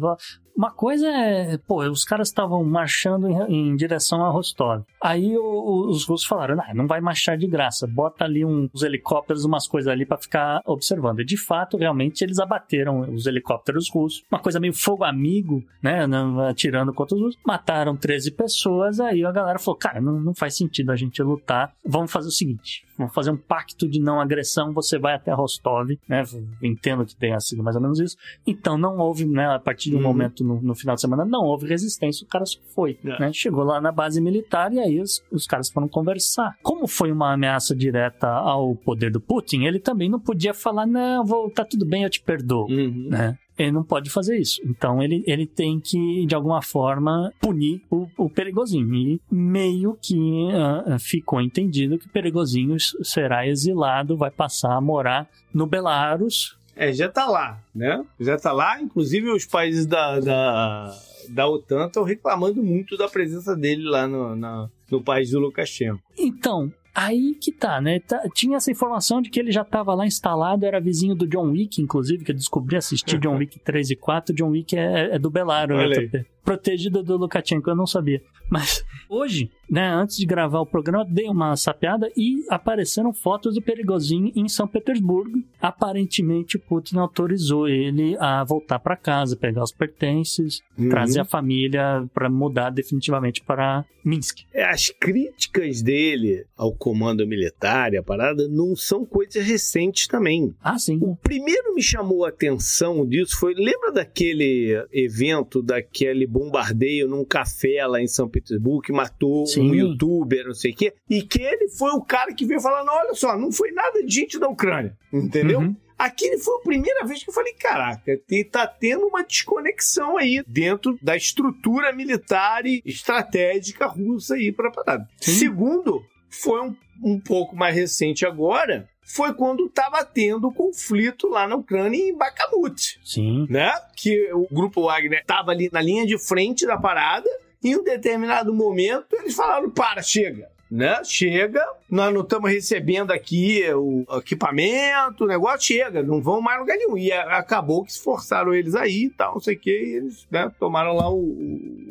Uma coisa é, pô, os caras estavam marchando em, em direção a Rostov. Aí o- os russos falaram, ah, não vai marchar de graça, bota ali um- uns helicópteros, umas coisas ali pra ficar observando. E de fato, realmente, eles abateram os helicópteros russos. Uma coisa meio fogo amigo, né, não- atirando contra os russos. Mataram 13 pessoas, aí a galera falou, cara, não, não faz sentido a gente lutar. Vamos fazer o seguinte, vamos fazer um pacto de não agressão, você vai até Rostov, né, entendo que tenha sido mais ou menos isso. Então não houve, né, a partir de um Uhum. momento no, no final de semana, não houve resistência, o cara só foi, É. né? Chegou lá na base militar e aí os, os caras foram conversar. Como foi uma ameaça direta ao poder do Putin, ele também não podia falar, não, vou, tá tudo bem, eu te perdoo, Uhum. né? Ele não pode fazer isso. Então ele, ele tem que, de alguma forma, punir o, o Perigozinho. E meio que ah, ficou entendido que o Perigozinho será exilado, vai passar a morar no Belarus, É, já tá lá, né? Já tá lá. Inclusive, os países da, da, da OTAN estão reclamando muito da presença dele lá no, na- no país do Lukashenko. Então, aí que tá, né? Tá- tinha essa informação de que ele já tava lá instalado, era vizinho do John Wick, inclusive, que eu descobri assistir John Wick 3 e 4. John Wick é, é do Belarus, Olha né. JP? Protegida do Lukashenko, eu não sabia. Mas hoje, né, antes de gravar o programa, dei uma sapeada e apareceram fotos do Perigozinho em São Petersburgo. Aparentemente, o Putin autorizou ele a voltar para casa, pegar os pertences, Uhum. trazer a família para mudar definitivamente para Minsk. É, As críticas dele ao comando militar e a parada não são coisas recentes também. Ah, sim. O primeiro me chamou a atenção disso foi. Lembra daquele evento, daquele bombardeio num café lá em São Petersburgo que matou Sim. um youtuber, não sei o quê? E que ele foi o cara que veio falando: olha só, não foi nada de gente da Ucrânia, entendeu? Uhum. Aquele foi a primeira vez que eu falei: caraca, tá tendo uma desconexão aí dentro da estrutura militar e estratégica russa aí pra parada. Segundo, foi um, um pouco mais recente agora, foi quando estava tendo o conflito lá na Ucrânia em Bakhmut, Sim. né? Que o grupo Wagner estava ali na linha de frente da parada e em um determinado momento eles falaram: para, chega. Né? Chega, nós não estamos recebendo aqui o equipamento, o negócio chega, não vão mais lugar nenhum. E acabou que se forçaram eles aí e tal, não sei o que, e eles né, tomaram lá o,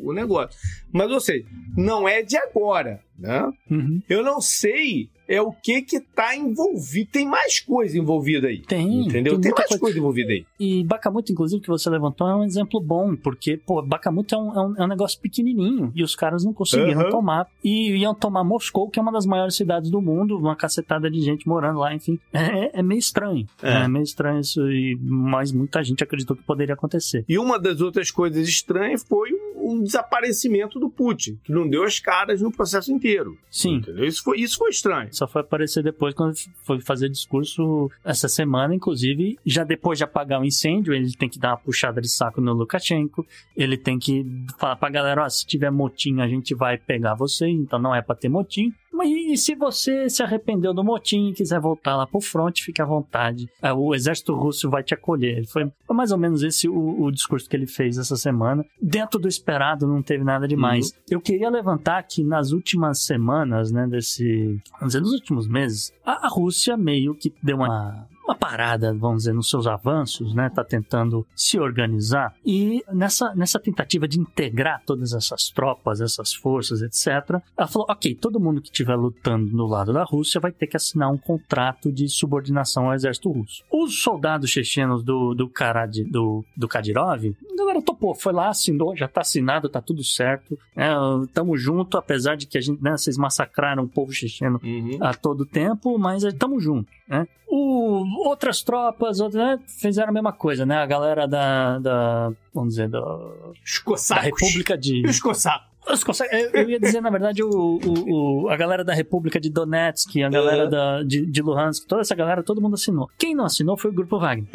o- negócio. Mas, ou seja, não é de agora, né? Uhum. Eu não sei é o que que tá envolvido. Tem mais coisa envolvida aí. Tem, Entendeu? tem Tem, mais coisa. coisa. envolvida aí. E Bakhmut, inclusive, que você levantou, é um exemplo bom, porque, pô, Bakhmut é um, é um, é um negócio pequenininho e os caras não conseguiram Aham. tomar. E iam tomar Moscou, que é uma das maiores cidades do mundo, uma cacetada de gente morando lá, enfim. É, é meio estranho. É. É. meio estranho isso, e, mas muita gente acreditou que poderia acontecer. E uma das outras coisas estranhas foi o, desaparecimento do Putin, que não deu as caras no processo inteiro. Sim. Entendeu? Isso foi, isso foi estranho. Só foi aparecer depois quando foi fazer discurso essa semana, inclusive, já depois de apagar o incêndio, ele tem que dar uma puxada de saco no Lukashenko, ele tem que falar pra galera, ó, se tiver motim a gente vai pegar você, então não é pra ter motim. Mas e se você se arrependeu do motim e quiser voltar lá pro front, fique à vontade. É, O exército russo vai te acolher. Foi foi mais ou menos esse o, o discurso que ele fez essa semana. Dentro do esperado, não teve nada demais. Eu queria levantar que nas últimas semanas, né, desse. Vamos dizer, nos últimos meses, a, a Rússia meio que deu uma. Uma parada, vamos dizer, nos seus avanços, né? Tá tentando se organizar. E nessa, nessa tentativa de integrar todas essas tropas, essas forças, etc., ela falou: ok, todo mundo que estiver lutando no lado da Rússia vai ter que assinar um contrato de subordinação ao exército russo. Os soldados chechenos do, do, Karad, do, do Kadyrov, a galera topou, foi lá, assinou, já tá assinado, tá tudo certo. É, tamo junto, apesar de que a gente, né, vocês massacraram o povo checheno a todo tempo, mas estamos juntos, né? O, outras tropas outras, né, fizeram a mesma coisa, né? A galera da, da vamos dizer, da, Os da. República de... Os cossacos. Os Eu eu ia dizer, na verdade, o, o- o- a galera da República de Donetsk, a galera Uhum. da, de, de Luhansk, toda essa galera, todo mundo assinou. Quem não assinou foi o Grupo Wagner.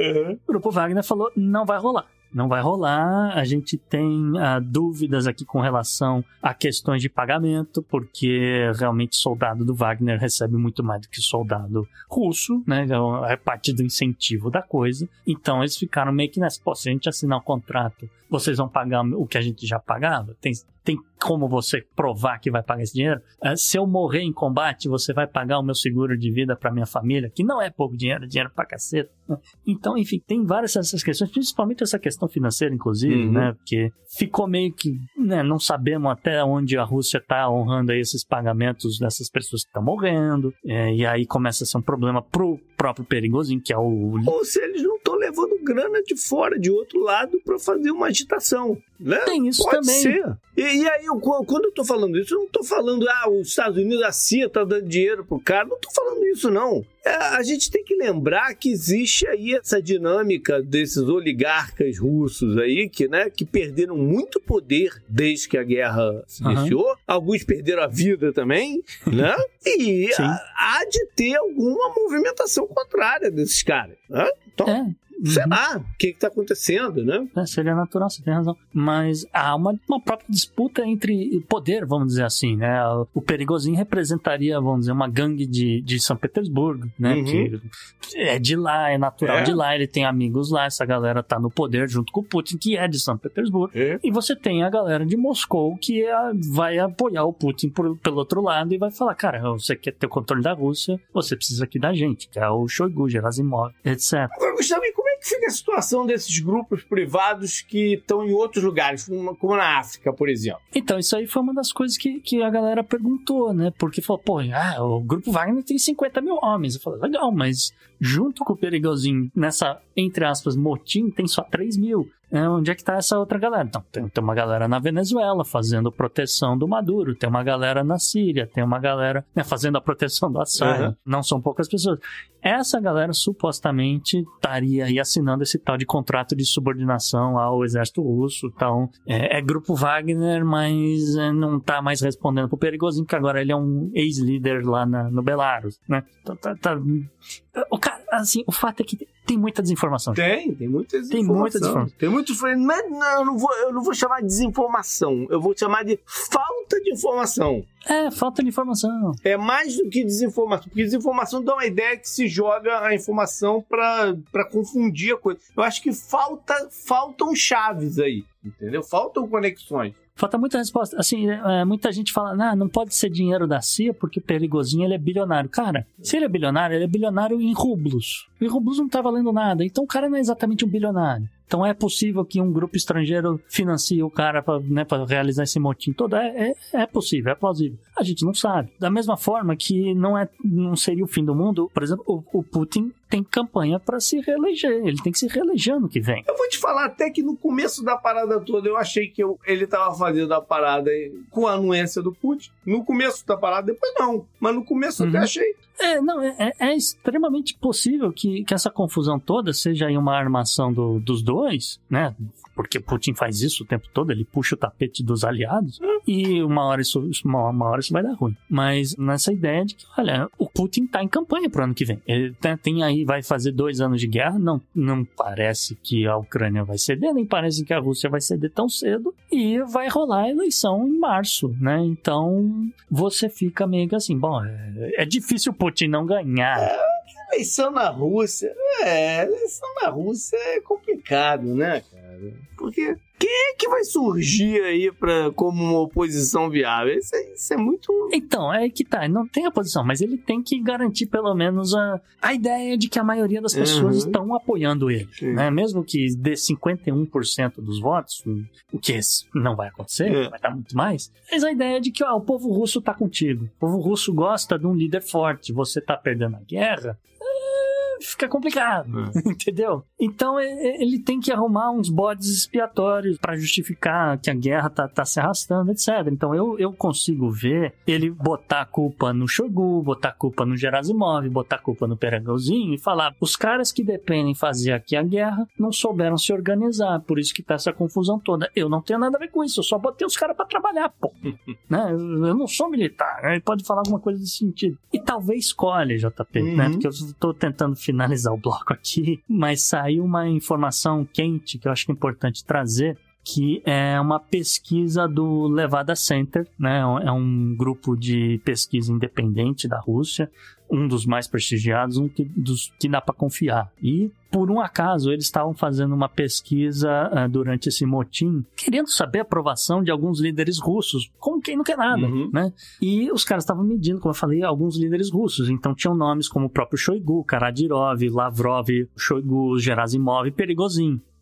O Grupo Wagner falou: não vai rolar. Não vai rolar. A gente tem ah, dúvidas aqui com relação a questões de pagamento, porque realmente soldado do Wagner recebe muito mais do que soldado russo, né? Então, É parte do incentivo da coisa. Então eles ficaram meio que nessa: pô, se a gente assinar um contrato, vocês vão pagar o que a gente já pagava? Tem, tem como você provar que vai pagar esse dinheiro? Ah, se eu morrer em combate, você vai pagar o meu seguro de vida para minha família, que não é pouco dinheiro, é dinheiro pra caceta. né? Então, enfim, tem várias essas questões, principalmente essa questão financeira, inclusive, Uhum. né? Porque ficou meio que, né, não sabemos até onde a Rússia tá honrando aí esses pagamentos dessas pessoas que estão morrendo. é, e aí começa a ser um problema pro próprio Perigosinho, que é o Ou se eles não estão levando grana de fora, de outro lado, para fazer uma agitação. Né? Tem isso Pode também. ser. E, e aí, eu- quando eu tô falando isso, eu não tô falando, ah, os Estados Unidos, a CIA tá dando dinheiro pro cara. Não tô falando isso, não. É, a gente tem que lembrar que existe aí essa dinâmica desses oligarcas russos aí, que, né, que perderam muito poder desde que a guerra se Aham. iniciou. Alguns perderam a vida também, né? E há de ter alguma movimentação contrária desses caras. Né? Então, É. sei Uhum. lá, o que que tá acontecendo, né? É, seria natural, você tem razão. Mas há uma, uma própria disputa entre poder, vamos dizer assim, né? O Perigozinho representaria, vamos dizer, uma gangue de, de São Petersburgo, né? Uhum. Que é de lá, é natural É. de lá, ele tem amigos lá, essa galera tá no poder junto com o Putin, que é de São Petersburgo. É. E você tem a galera de Moscou que é, vai apoiar o Putin por- pelo outro lado e vai falar, cara, você quer ter o controle da Rússia, você precisa aqui da gente, que é o Shoigu, Gerasimov, etc. Agora, Gustavo, e como é que fica a situação desses grupos privados que estão em outros lugares, como como na África, por exemplo? Então, isso aí foi uma das coisas que, que a galera perguntou, né? Porque falou, pô, ah, o Grupo Wagner tem 50 mil homens. Eu falei, legal, mas junto com o Perigosinho, nessa, entre aspas, motim, tem só 3 mil. É, onde é que tá essa outra galera? Então, tem, tem uma galera na Venezuela fazendo proteção do Maduro, tem uma galera na Síria, tem uma galera né, fazendo a proteção do Assad. Uhum. Não são poucas pessoas. Essa galera supostamente estaria aí assinando esse tal de contrato de subordinação ao exército russo. Então, é, é grupo Wagner, mas é, não tá mais respondendo pro Perigosinho, porque agora ele é um ex-líder lá na- no Belarus, né? Então, tá, tá- O cara, assim, o fato é que tem muita desinformação. Tem, tem muitas Tem muita desinformação. Tem muito. Mas não, eu não, vou, eu não vou chamar de desinformação, eu vou chamar de falta de informação. É, falta de informação. É mais do que desinformação, porque desinformação dá uma ideia que se joga a informação pra pra confundir a coisa. Eu acho que falta, faltam chaves aí, entendeu? Faltam conexões. Falta muita resposta. Assim, é, muita gente fala, não, não pode ser dinheiro da CIA porque Perigosinho ele é bilionário. Cara, se ele é bilionário, ele é bilionário em rublos. E rublos não tá valendo nada. Então o cara não é exatamente um bilionário. Então é possível que um grupo estrangeiro financie o cara para né, realizar esse motim todo. É, é, é possível, é plausível. A gente não sabe. Da mesma forma que não, é, não seria o fim do mundo, por exemplo, o, o Putin tem campanha para se reeleger. Ele tem que se reeleger ano que vem. Eu vou te falar até que no começo da parada toda eu achei que eu- ele tava fazendo a parada com a anuência do Putin. No começo da parada, depois não. Mas no começo eu até Uhum. achei. É, não, é, é- é extremamente possível que, que essa confusão toda seja uma armação do- dos dois, né? Porque Putin faz isso o tempo todo, ele puxa o tapete dos aliados e uma hora isso, uma, uma hora isso vai dar ruim. Mas nessa ideia de que, olha, o Putin tá em campanha pro ano que vem. Ele tem, tem aí, vai fazer dois anos de guerra, não, não parece que a Ucrânia vai ceder, nem parece que a Rússia vai ceder tão cedo e vai rolar a eleição em março, né? Então você fica meio que assim, bom, é, é difícil o Putin não ganhar. Eleição na Rússia. É, eleição na Rússia é complicado, né, cara? Porque quem é que vai surgir aí pra, como uma oposição viável? Isso é, isso é muito. Então, é que tá, não tem oposição, mas ele tem que garantir pelo menos a, a ideia de que a maioria das pessoas Uhum. estão apoiando ele. Sim. Né? Mesmo que dê 51% dos votos, o que não vai acontecer, É. vai dar muito mais, mas a ideia de que ó, o povo russo tá contigo. O povo russo gosta de um líder forte, você tá perdendo a guerra. É, Fica complicado, entendeu? Então e- e- ele tem que arrumar uns bodes expiatórios pra justificar que a guerra tá, tá se arrastando, etc. Então eu, eu consigo ver ele botar a culpa no Shoigu, botar a culpa no Gerasimov, botar a culpa no Peragãozinho e falar: os caras que dependem fazer aqui a guerra não souberam se organizar, por isso que tá essa confusão toda. Eu não tenho nada a ver com isso, eu só botei os caras pra trabalhar, pô. né? Eu não sou militar, né? ele pode falar alguma coisa desse sentido. E talvez escolhe, JP, né? Uhum. Porque eu tô tentando finalizar o bloco aqui, mas saiu uma informação quente que eu acho que é importante trazer que é uma pesquisa do Levada Center, né? É um grupo de pesquisa independente da Rússia, um dos mais prestigiados, um que, dos que dá para confiar. E por um acaso eles estavam fazendo uma pesquisa ah, durante esse motim, querendo saber a aprovação de alguns líderes russos, como quem não quer nada, Uhum. né? E os caras estavam medindo, como eu falei, alguns líderes russos. Então tinham nomes como o próprio Shoigu, Karadirov, Lavrov, Shoigu, Gerasimov e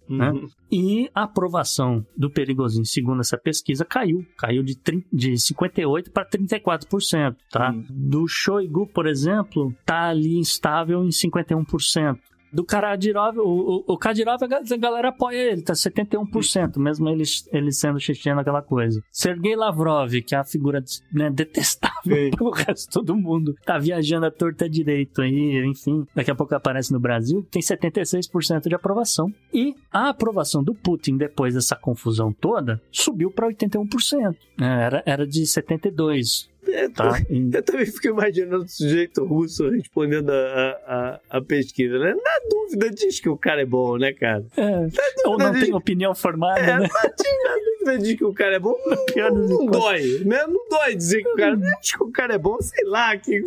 Né? Uhum. E a aprovação do Perigosinho, segundo essa pesquisa, caiu. Caiu de, 30 de 58% para 34%, tá? Hum. Do Shoigu, por exemplo, tá ali instável em 51%. Do Karadyrov, o, o, o Kadyrov, a ga- a galera apoia ele, tá 71%, mesmo ele, ele sendo checheno, aquela coisa. Sergei Lavrov, que é a figura né, detestável Sim. pro resto do mundo, tá viajando à torta direito aí, enfim, daqui a pouco aparece no Brasil, tem 76% de aprovação. E a aprovação do Putin depois dessa confusão toda subiu para 81%. né? Era, era de 72%. É, Tá? Eu também fico imaginando o sujeito russo respondendo a, a, a pesquisa, né? Na dúvida, diz que o cara é bom, né, cara? É, ou não diz- tem opinião formada, É, né? na dúvida diz que o cara é bom, não, não hipóteses. dói, né? Não dói dizer que o cara diz que o cara é bom, sei lá, que,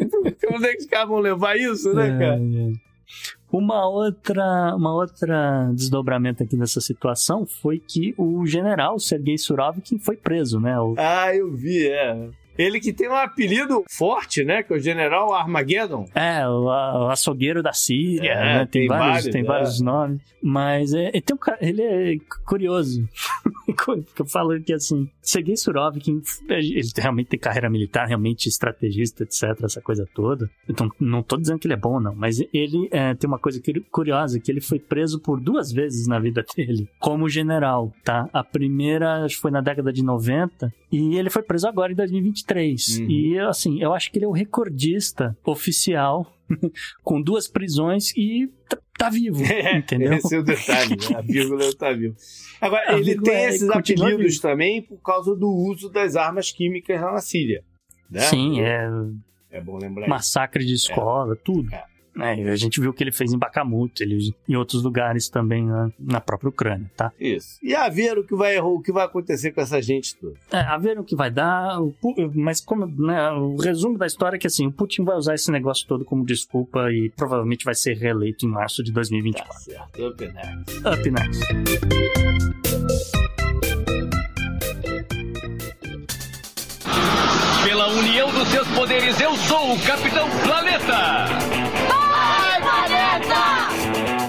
onde é que os caras vão levar isso, né, É, cara? é. Uma outra, uma outra desdobramento aqui dessa situação foi que o general Sergei Surovikin foi preso, né? O- Ah, eu vi, é. Ele que tem um apelido forte, né? Que é o General Armageddon. É, o, o açougueiro da Síria, É, né? tem, tem vários, vários, tem é. vários nomes. Mas é, ele, tem um, ele é curioso. Porque eu falo que assim, Sergei Surovikin, ele realmente tem carreira militar, realmente estrategista, etc, essa coisa toda. Então, não tô dizendo que ele é bom, não, mas ele é, tem uma coisa curi- curiosa, que ele foi preso por duas vezes na vida dele, como general, tá? A primeira acho que foi na década de 90, e ele foi preso agora em 2023. Uhum. E, assim, eu acho que ele é o recordista oficial com duas prisões e tá, tá vivo, entendeu? Esse é o detalhe, né? A vírgula tá vivo. Agora, A ele tem é- esses apelidos vivo. também por causa do uso das armas químicas lá na Síria. Né? Sim, é É bom lembrar isso. massacre de escola, tudo. É. É, e a gente viu o que ele fez em Bakhmut, ele, em outros lugares também na, na própria Ucrânia, tá? Isso. E a ver o que vai, o que vai acontecer com essa gente toda. É, a ver o que vai dar, o mas como, né, o resumo da história é que assim, o Putin vai usar esse negócio todo como desculpa e provavelmente vai ser reeleito em março de Tá 2024. certo. Up next. Up next. Pela união dos seus poderes, eu sou o Capitão Planeta!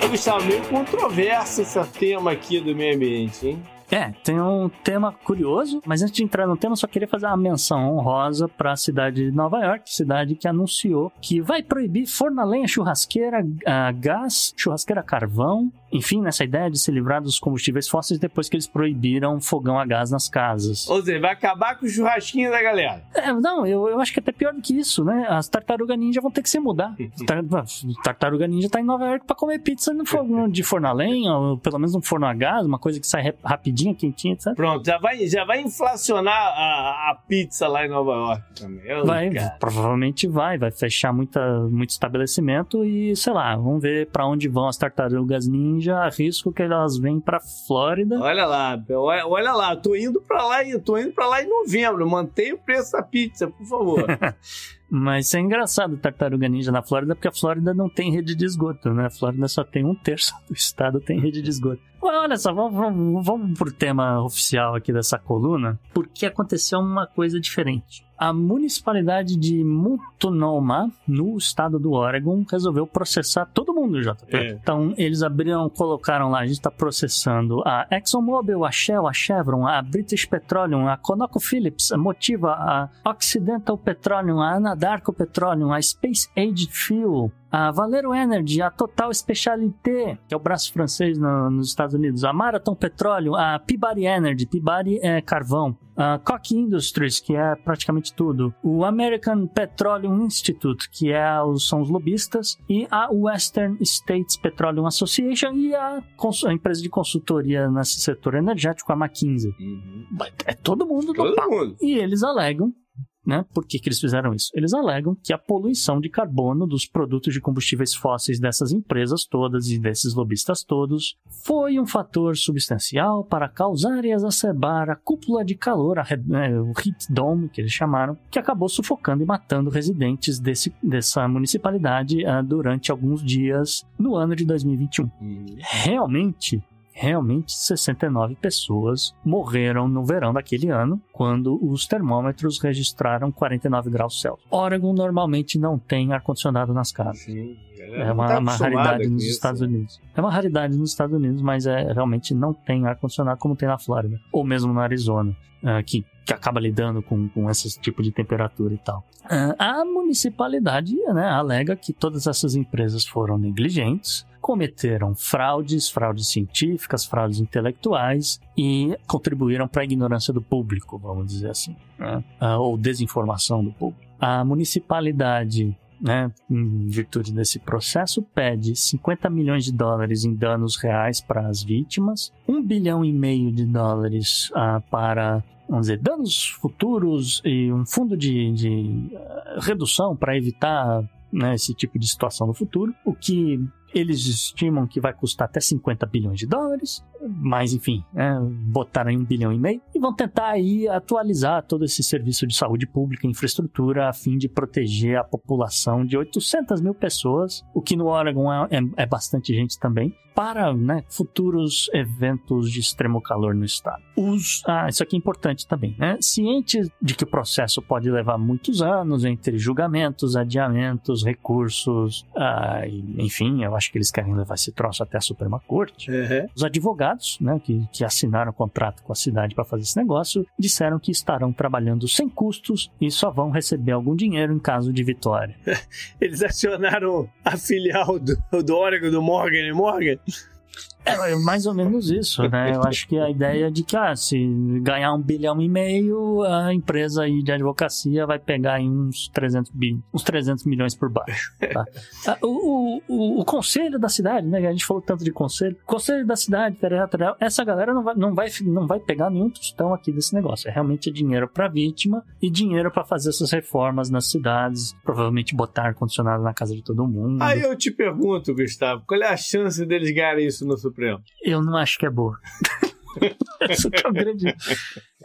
Ô, Gustavo, meio controverso esse tema aqui do meio ambiente, hein? É, tem um tema curioso, mas antes de entrar no tema, só queria fazer uma menção honrosa para a cidade de Nova York, cidade que anunciou que vai proibir forno a lenha, churrasqueira, a gás, churrasqueira a carvão, enfim, nessa ideia de se livrar dos combustíveis fósseis depois que eles proibiram fogão a gás nas casas. Ou seja, vai acabar com o churrasquinho da galera. É, não, eu, eu acho que é até pior do que isso, né? As tartaruga ninja vão ter que se mudar. Tar- tartaruga ninja tá em Nova York pra comer pizza no forno de forno a lenha, ou pelo menos um forno a gás, uma coisa que sai rap- rapidinho, quentinha, etc. Pronto, já vai, já vai inflacionar a, a pizza lá em Nova York também. Vai, cara. provavelmente vai, vai fechar muita, muito estabelecimento e, sei lá, vamos ver pra onde vão as tartarugas ninja, arrisco que elas vêm pra Flórida. Olha lá, olha, lá, tô indo pra lá, e tô indo para lá em novembro. Mantenha o preço da pizza, por favor. Mas é engraçado tartaruga ninja na Flórida, porque a Flórida não tem rede de esgoto, né? A Flórida só tem um terço do estado tem rede de esgoto. Olha só, vamos, vamos, vamos pro tema oficial aqui dessa coluna, porque aconteceu uma coisa diferente. A municipalidade de Multnomah, no estado do Oregon, resolveu processar todo mundo, JP. É. Então, eles abriram, colocaram lá, a gente está processando a ExxonMobil, a Shell, a Chevron, a British Petroleum, a ConocoPhillips, a Motiva, a Occidental Petroleum, a Anadarko Petroleum, a Space Age Fuel, a Valero Energy, a Total Specialité, que é o braço francês no- nos Estados Unidos, a Marathon Petroleum, a Peabody Energy, Peabody é carvão, a Koch Industries, que é praticamente tudo, o American Petroleum Institute, que é os, são os lobistas, e a Western States Petroleum Association e a, a empresa de consultoria nesse setor energético, a McKinsey. É todo mundo do Todo pau. mundo. E eles alegam, né? Por que, que eles fizeram isso? Eles alegam que a poluição de carbono dos produtos de combustíveis fósseis dessas empresas todas e desses lobistas todos foi um fator substancial para causar e exacerbar a cúpula de calor, a, né, o heat dome que eles chamaram, que acabou sufocando e matando residentes desse, dessa municipalidade ah, durante alguns dias no ano de 2021 realmente, realmente 69 pessoas morreram no verão daquele ano, quando os termômetros registraram 49 graus Celsius. Oregon normalmente não tem ar-condicionado nas casas. Sim, É uma, uma raridade nos Estados Unidos. É uma raridade nos Estados Unidos, mas é realmente não tem ar-condicionado como tem na Flórida. Ou mesmo no Arizona, ah, que, que acaba lidando com, com esse tipo de temperatura e tal. Ah, a municipalidade né, alega que todas essas empresas foram negligentes, cometeram fraudes, fraudes científicas, fraudes intelectuais e contribuíram para a ignorância do público, vamos dizer assim, né? Ah, ou desinformação do público. A municipalidade né, em virtude desse processo, pede 50 milhões de dólares em danos reais para as vítimas, 1 bilhão e meio de dólares ah, para, vamos dizer, danos futuros e um fundo de, de ah, redução para evitar né, esse tipo de situação no futuro, o que Eles estimam que vai custar até 50 bilhões de dólares, mas enfim, é, botaram em um bilhão e meio e vão tentar aí atualizar todo esse serviço de saúde pública e infraestrutura a fim de proteger a população de 800 mil pessoas, o que no Oregon é, é, é bastante gente também, para né, futuros eventos de extremo calor no estado. Os, ah, isso aqui é importante também, né? Cientes de que o processo pode levar muitos anos entre julgamentos, adiamentos, recursos, ah, enfim, eu acho que eles querem levar esse troço até a Suprema Corte. Uhum. Os advogados, né, que, que assinaram o contrato com a cidade para fazer esse negócio, disseram que estarão trabalhando sem custos e só vão receber algum dinheiro em caso de vitória. Eles acionaram a filial do, do Oregon, do Morgan e Morgan. É mais ou menos isso, né? Eu acho que a ideia de que, ah, se ganhar um bilhão e meio, a empresa aí de advocacia vai pegar aí uns 300, bi, uns 300 milhões por baixo. Tá? Ah, O, o, o conselho da cidade, né? A gente falou tanto de conselho. Conselho da cidade, essa galera não vai, não, vai, não vai pegar nenhum tostão aqui desse negócio. É realmente dinheiro pra vítima e dinheiro pra fazer essas reformas nas cidades. Provavelmente botar ar-condicionado na casa de todo mundo. Aí eu te pergunto, Gustavo, qual é a chance deles ganharem isso no Supremo? Eu não acho que é boa. Isso que é grande.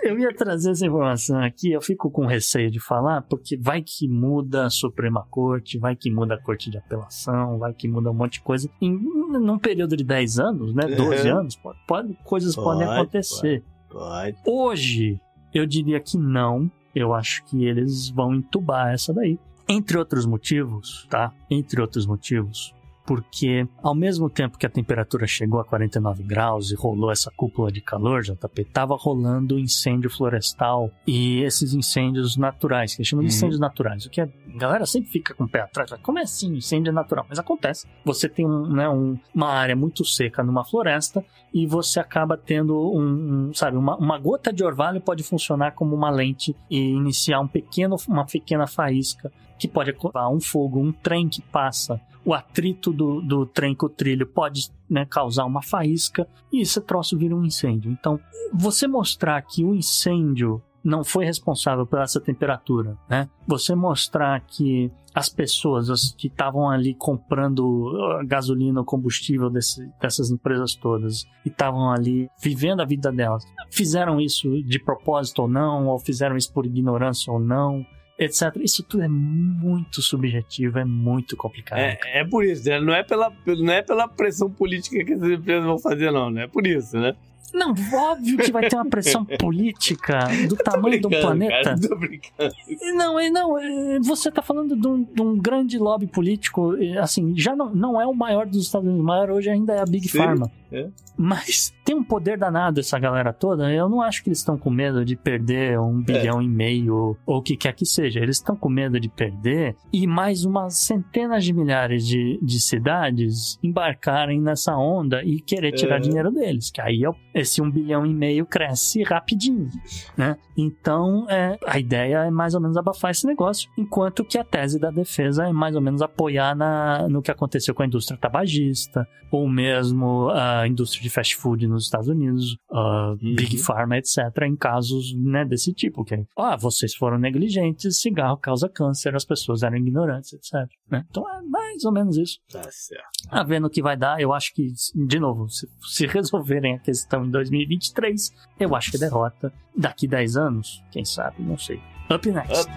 Eu ia trazer essa informação aqui, eu fico com receio de falar, porque vai que muda a Suprema Corte, vai que muda a Corte de Apelação, vai que muda um monte de coisa. Em num período de 10 anos, né? 12 Uhum. anos, pode, pode- coisas Pode, podem acontecer. Pode. Hoje, eu diria que não. Eu acho que eles vão entubar essa daí. Entre outros motivos, tá? Entre outros motivos. Porque ao mesmo tempo que a temperatura chegou a 49 graus e rolou essa cúpula de calor, JP, tava rolando incêndio florestal e esses incêndios naturais, que eles chamam de Uhum. incêndios naturais. O que a galera sempre fica com o pé atrás. fala, Como é assim? Incêndio é natural? Mas acontece. Você tem um, né, um- uma área muito seca numa floresta e você acaba tendo um, um, sabe, uma, uma gota de orvalho pode funcionar como uma lente e iniciar um pequeno, uma pequena faísca que pode ativar um fogo, um trem que passa, o atrito do, do trem com o trilho pode né, causar uma faísca e esse troço vira um incêndio. Então, você mostrar que o incêndio não foi responsável por essa temperatura, né? Você mostrar que as pessoas as que estavam ali comprando uh, gasolina ou combustível desse- dessas empresas todas e estavam ali vivendo a vida delas, fizeram isso de propósito ou não, ou fizeram isso por ignorância ou não, etc. Isso tudo é muito subjetivo, é muito complicado. É, é por isso, né? Não é pela, não é pela pressão política que essas empresas vão fazer, não, né? É por isso, né? Não, óbvio que vai ter uma pressão política do tamanho do planeta. cara, tô brincando. Não, não, é, você tá falando de um, de um grande lobby político, assim, já não, não é o maior dos Estados Unidos, o maior hoje ainda é a Big Sim, Pharma. É. Mas tem um poder danado essa galera toda, eu não acho que eles estão com medo de perder um É. bilhão e meio ou o que quer que seja, eles estão com medo de perder e mais umas centenas de milhares de, de cidades embarcarem nessa onda e querer tirar É. dinheiro deles, que aí é esse um bilhão e meio cresce rapidinho né? Então, é, a ideia é mais ou menos abafar esse negócio, enquanto que a tese da defesa é mais ou menos apoiar na, no que aconteceu com a indústria tabagista, ou mesmo a indústria de fast food nos Estados Unidos, a Big Pharma, etc., em casos né, desse tipo, que ah, vocês foram negligentes, cigarro causa câncer, as pessoas eram ignorantes, etc. né? Então, é mais ou menos isso. Tá certo. A vendo o que vai dar, eu acho que, de novo, se, se resolverem a questão em 2023, eu acho que derrota. Daqui 10 anos, quem sabe, não sei. Up next.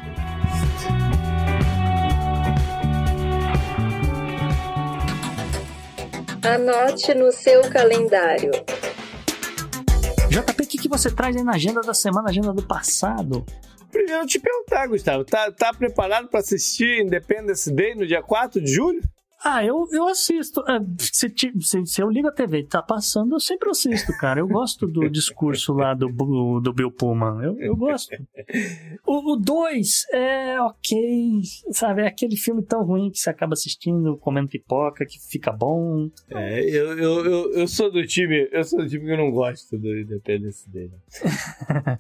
Anote no seu calendário. JP, o que, que você traz aí na agenda da semana, agenda do passado? Primeiro te perguntar, Gustavo, tá, tá preparado para assistir Independence Day no dia 4 de julho? Ah, eu, eu assisto. É, se, se- se eu ligo a TV e tá passando, eu sempre assisto, cara. Eu gosto do discurso lá do, do Bill Pullman. Eu, eu gosto. O 2 é ok, sabe? É aquele filme tão ruim que você acaba assistindo, comendo pipoca, que fica bom. É, eu, eu, eu, eu sou do time, eu sou do time que eu não gosto do Independence Day. não.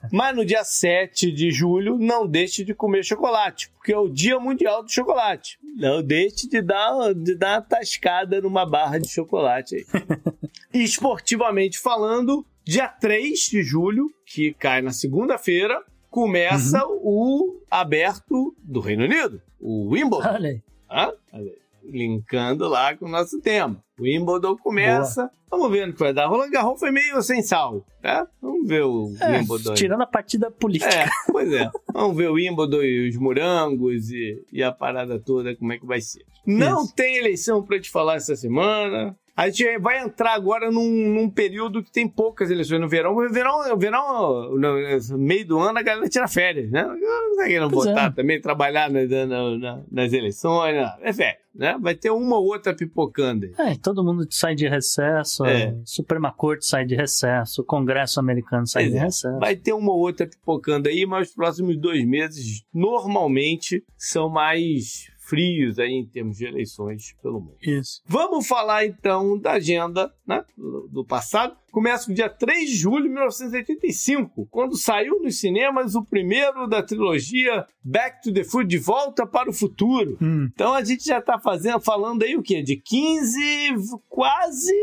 Mas no dia 7 de julho, não deixe de comer chocolate, porque é o Dia Mundial do Chocolate. Não deixe de dar, de dar uma tascada numa barra de chocolate aí. Esportivamente falando, dia 3 de julho, que cai na segunda-feira, começa o aberto do Reino Unido, o Wimbledon. Olha aí. Hã? Olha aí. linkando lá com o nosso tema. O Wimbledon começa, vamos ver no que vai dar. Roland Garros foi meio sem sal, tá? Vamos ver o É, Wimbledon. tirando a partida política. É, pois é. Vamos ver o Wimbledon e os morangos e, e a parada toda, como é que vai ser. Não Isso. tem eleição pra te falar essa semana. A gente vai entrar agora num, num período que tem poucas eleições no verão. O verão, o verão no, no meio do ano, a galera tira férias, né? Não querendo Pois votar é. também, trabalhar na- na- na- nas eleições. não. É férias, né? Vai ter uma ou outra pipocando aí. É, todo mundo sai de recesso, É. a Suprema Corte sai de recesso, o Congresso americano sai Pois de é. recesso. Vai ter uma ou outra pipocando aí, mas os próximos dois meses normalmente são mais frios aí em termos de eleições pelo mundo. Isso. Vamos falar então da agenda né, do, do passado. Começa com o dia 3 de julho de 1985, quando saiu nos cinemas o primeiro da trilogia Back to the Future, De Volta para o Futuro. Hum, Então a gente já está fazendo, falando aí o quê? De 15, quase,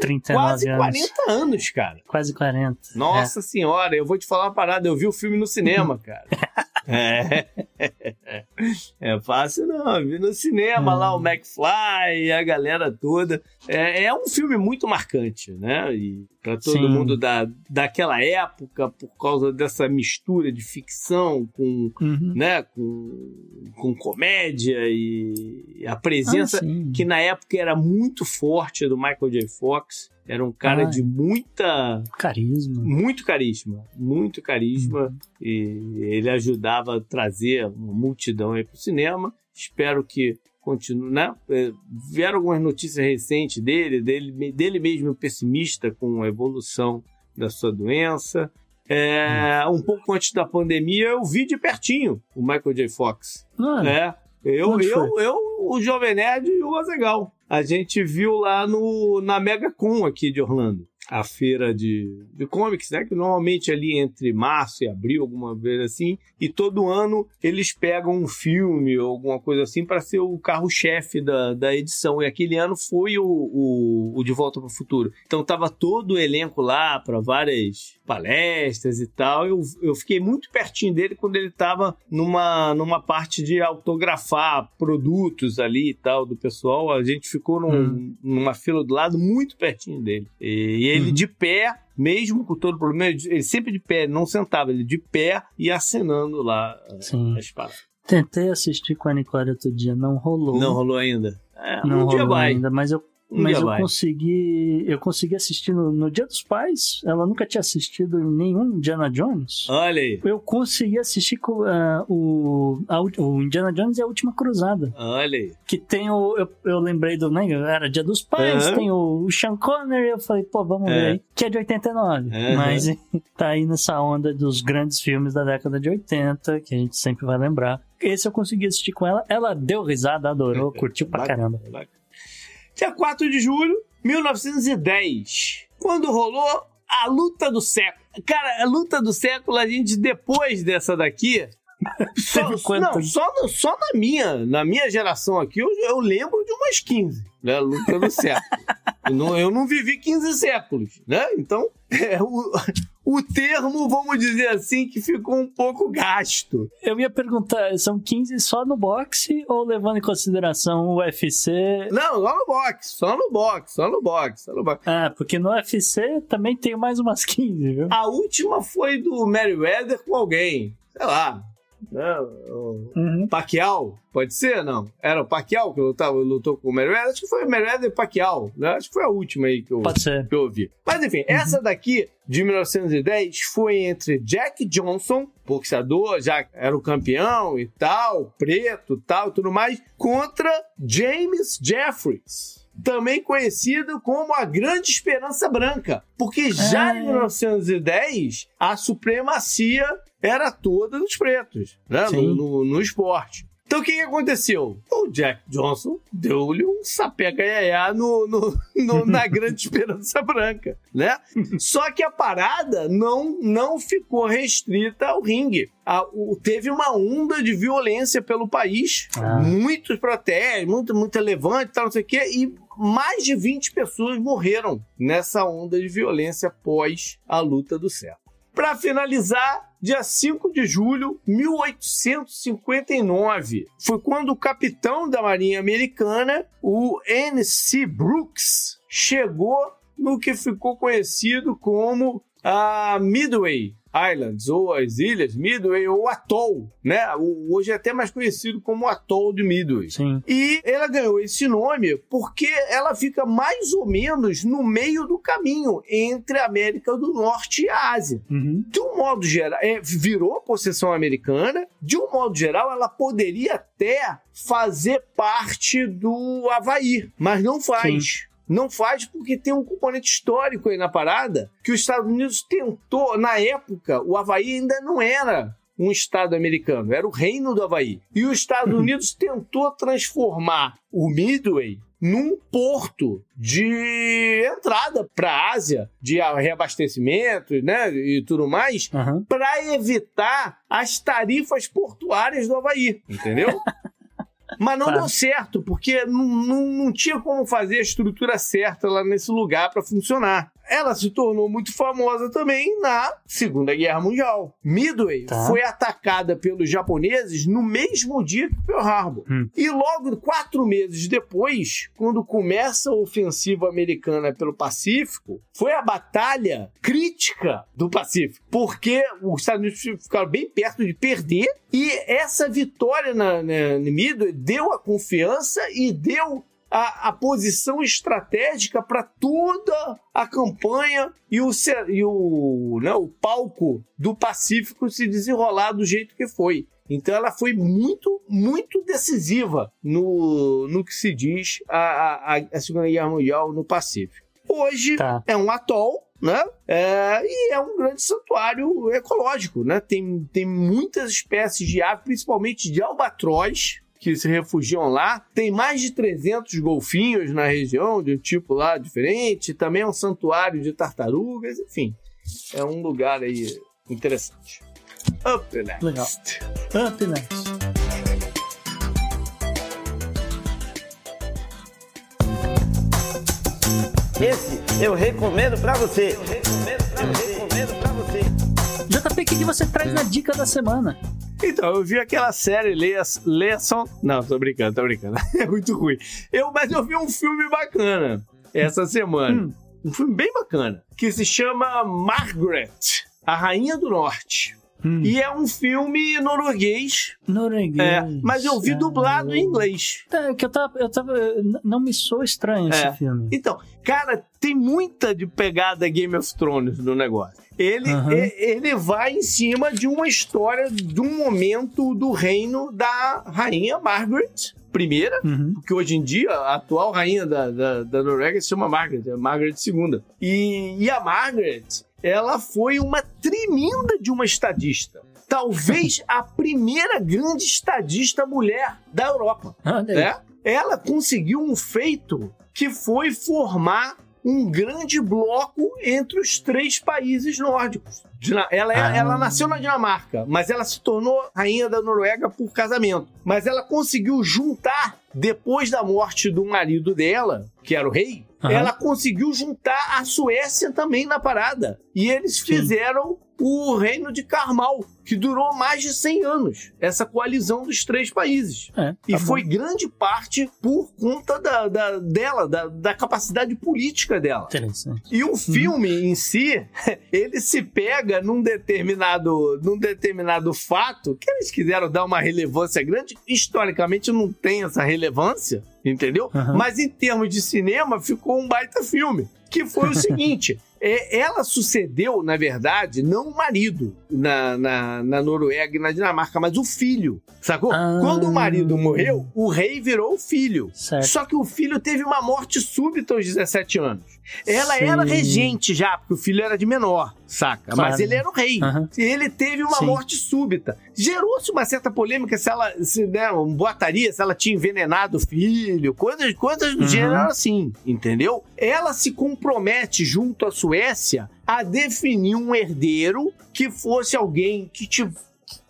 39 quase anos. 40 anos, cara. Quase 40. Nossa senhora, eu vou te falar uma parada, eu vi o filme no cinema, cara. É. É fácil não, eu vi no cinema lá o McFly, a galera toda. É, é um filme muito marcante, né? E para todo Sim. mundo da, daquela época, por causa dessa mistura de ficção com, É. Uhum. né, com, com comédia e a presença Ah, que na época era muito forte do Michael J. Fox. Era um cara Ah, de muita Carisma. muito carisma, muito carisma Uhum. e ele ajudava a trazer uma multidão aí pro cinema. Espero que continue, né? É, Vieram algumas notícias recentes dele, dele, dele mesmo pessimista com a evolução da sua doença. É, Uhum. Um pouco antes da pandemia, eu vi de pertinho o Michael J. Fox. Ah, É. Eu, eu, eu, o Jovem Nerd e o Azegal. A gente viu lá no, na Mega Con aqui de Orlando. A feira de, de comics, né? Que normalmente ali entre março e abril, alguma vez assim. E todo ano eles pegam um filme ou alguma coisa assim para ser o carro-chefe da, da edição. E aquele ano foi o, o, o De Volta para o Futuro. Então tava todo o elenco lá para várias palestras e tal. Eu, eu fiquei muito pertinho dele quando ele tava numa, numa parte de autografar produtos ali e tal do pessoal. A gente ficou num- Hum. numa fila do lado muito pertinho dele. E, ele Uhum. de pé, mesmo com todo o problema, ele sempre de pé, não sentava, ele de pé e acenando lá ah, sim. as paradas. Tentei assistir com a Nicole outro dia, não rolou. Não rolou ainda? É, Não um dia rolou vai. ainda, mas eu, mas eu consegui. Eu consegui assistir no, no Dia dos Pais. Ela nunca tinha assistido nenhum Indiana Jones. Olha aí. Eu consegui assistir com, ah, o, a o Indiana Jones e a Última Cruzada. Olha aí. Que tem o. Eu, eu lembrei do. Né, era Dia dos Pais, Aham. tem o, o Sean Connery. Eu falei, pô, vamos É. ver aí. Que é de 89. Aham. Mas tá aí nessa onda dos grandes filmes da década de 80, que a gente sempre vai lembrar. Esse eu consegui assistir com ela. Ela deu risada, adorou, curtiu pra caramba. bacana. Dia 4 de julho, 1910. Quando rolou a luta do século. Cara, a luta do século, a gente, depois dessa daqui. Só, não, só, só na minha, na minha geração aqui, eu, eu lembro de umas 15, né? Luta do século. eu, não, eu não vivi 15 séculos, né? Então, é, o, o termo, vamos dizer assim, que ficou um pouco gasto. Eu ia perguntar, são 15 só no boxe ou levando em consideração o UFC? Não, só no boxe, só no boxe, só no boxe, só no boxe. Ah, porque no UFC também tem mais umas 15, viu? A última foi do Meriwether com alguém. Sei lá. Né? O Uhum. Pacquiao, pode ser? Não. Era o Pacquiao que lutava, lutou com o Meriwether? Acho que foi o Meriwether e Pacquiao. Né? Acho que foi a última aí que eu, que eu ouvi. Mas enfim, essa daqui, de 1910, foi entre Jack Johnson, boxeador, já era o campeão e tal, preto tal e tudo mais, contra James Jeffries. Também conhecido como a Grande Esperança Branca. Porque já Ah. em 1910, a supremacia era toda dos pretos, né? No, no, no esporte. Então o que, que aconteceu? O Jack Johnson deu-lhe um sapé no, no, no- na Grande Esperança Branca, né? Só que a parada não, não ficou restrita ao ringue. A- o- teve uma onda de violência pelo país, Ah. muitos protestos, muito, muito levante, tal, não sei o quê, e mais de 20 pessoas morreram nessa onda de violência pós a luta do século. Para finalizar, dia 5 de julho de 1859, foi quando o capitão da Marinha Americana, o N.C. Brooks, chegou no que ficou conhecido como a Midway Islands, ou as ilhas Midway, ou Atoll, né? O- Hoje é até mais conhecido como Atoll de Midway. Sim. E ela ganhou esse nome porque ela fica mais ou menos no meio do caminho entre a América do Norte e a Ásia. Uhum. De um modo geral, é, virou possessão americana. De um modo geral, ela poderia até fazer parte do Havaí, mas não faz. Não faz porque tem um componente histórico aí na parada que os Estados Unidos tentou, na época, o Havaí ainda não era um estado americano, era o reino do Havaí. E os Estados Unidos tentou transformar o Midway num porto de entrada para a Ásia, de reabastecimento né, e tudo mais, Aham. para evitar as tarifas portuárias do Havaí, entendeu? Mas não Tá. deu certo, porque não, não, não tinha como fazer a estrutura certa lá nesse lugar para funcionar. Ela se tornou muito famosa também na Segunda Guerra Mundial. Midway Tá. foi atacada pelos japoneses no mesmo dia que Pearl Harbor. Hum. E logo quatro meses depois, quando começa a ofensiva americana pelo Pacífico, foi a batalha crítica do Pacífico, porque os Estados Unidos ficaram bem perto de perder e essa vitória na, na, no Midway deu a confiança e deu a, a posição estratégica para toda a campanha e o, e o, né, o palco do Pacífico se desenrolar do jeito que foi. Então ela foi muito, muito decisiva no, no que se diz a, a, a Segunda Guerra Mundial no Pacífico. Hoje Tá. é um atol, né? É, e é um grande santuário ecológico, né? Tem, tem muitas espécies de ave, principalmente de albatroz, que se refugiam lá. Tem mais de 300 golfinhos na região, de um tipo lá diferente. Também é um santuário de tartarugas, enfim. É um lugar aí interessante. Up next. Legal. Up next. Esse eu recomendo pra você. Eu recomendo pra você. JP, o que que você traz na dica da semana? Então, eu vi aquela série Lesson. Não, tô brincando, tô brincando. É muito ruim. Eu, mas eu vi um filme bacana essa semana. Um filme bem bacana. Que se chama Margaret, a Rainha do Norte. Hum. E é um filme norueguês. Norueguês. É, mas eu vi dublado em inglês. Tá, que eu tava, eu tava. Não me soa estranho É. esse filme. Então, cara, tem muita de pegada Game of Thrones no negócio. Ele, e- ele vai em cima de uma história de um momento do reino da rainha Margaret I, Uhum. porque hoje em dia a atual rainha da, da, da Noruega se chama Margaret, é Margaret II. E, e a Margaret, ela foi uma tremenda de uma estadista. Talvez a primeira grande estadista mulher da Europa aí. né? Ela conseguiu um feito que foi formar um grande bloco entre os três países nórdicos. Ela, é- Ah. ela nasceu na Dinamarca, mas ela se tornou rainha da Noruega por casamento. Mas ela conseguiu juntar, depois da morte do marido dela, que era o rei, Aham. ela conseguiu juntar a Suécia também na parada. E eles fizeram o reino de Carmal, que durou mais de 100 anos. Essa coalizão dos três países. É, E tá foi bom. grande parte por conta da, da- dela, da, da capacidade política dela. Interessante. E o filme em si, ele se pega num determinado, num determinado fato que eles quiseram dar uma relevância grande. Historicamente não tem essa relevância, entendeu? Aham. Mas em termos de cinema, ficou um baita filme. Que foi o seguinte: é, ela sucedeu, na verdade, não o marido na, na, na Noruega e na Dinamarca, mas o filho. Sacou? Ah. Quando o marido morreu, o rei virou o filho. Certo. Só que o filho teve uma morte súbita aos 17 anos. Ela Sim. era regente já, porque o filho era de menor, saca? Claro. Mas ele era o rei. E ele teve uma Sim. morte súbita. Gerou-se uma certa polêmica se ela, se, né, uma boataria, se ela tinha envenenado o filho, coisas, coisas do Uhum. gênero assim, entendeu? Ela se compromete junto à Suécia a definir um herdeiro que fosse alguém que, te,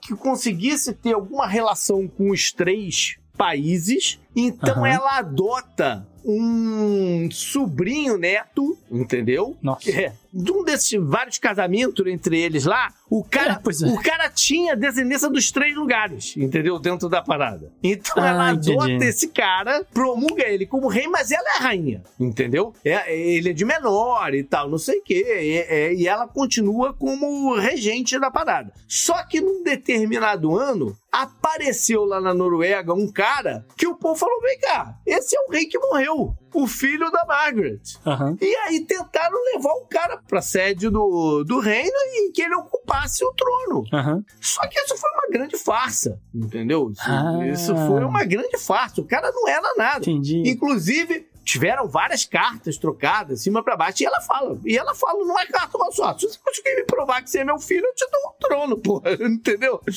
que conseguisse ter alguma relação com os três países Então Aham. ela adota um sobrinho neto, entendeu? Nossa. Que é de um desses vários casamentos entre eles lá, o cara, É, é. o cara tinha descendência dos três lugares, entendeu? Dentro da parada. Então Ah, ela adota entendi. esse cara, promulga ele como rei, mas ela é a rainha, entendeu? É, ele é de menor e tal, não sei o quê. é- é- e ela continua como regente da parada. Só que num determinado ano, apareceu lá na Noruega um cara que o povo falou: vem cá, esse é o rei que morreu. O filho da Margaret. Aham. E aí tentaram levar o cara pra sede do, do reino e que ele ocupasse o trono. Aham. Só que isso foi uma grande farsa, entendeu? Isso, Ah. isso foi uma grande farsa. O cara não era nada. Entendi. Inclusive, tiveram várias cartas trocadas, cima pra baixo, e ela fala. E ela fala, não é carta só. Se você conseguir me provar que você é meu filho, eu te dou um trono, porra. Entendeu?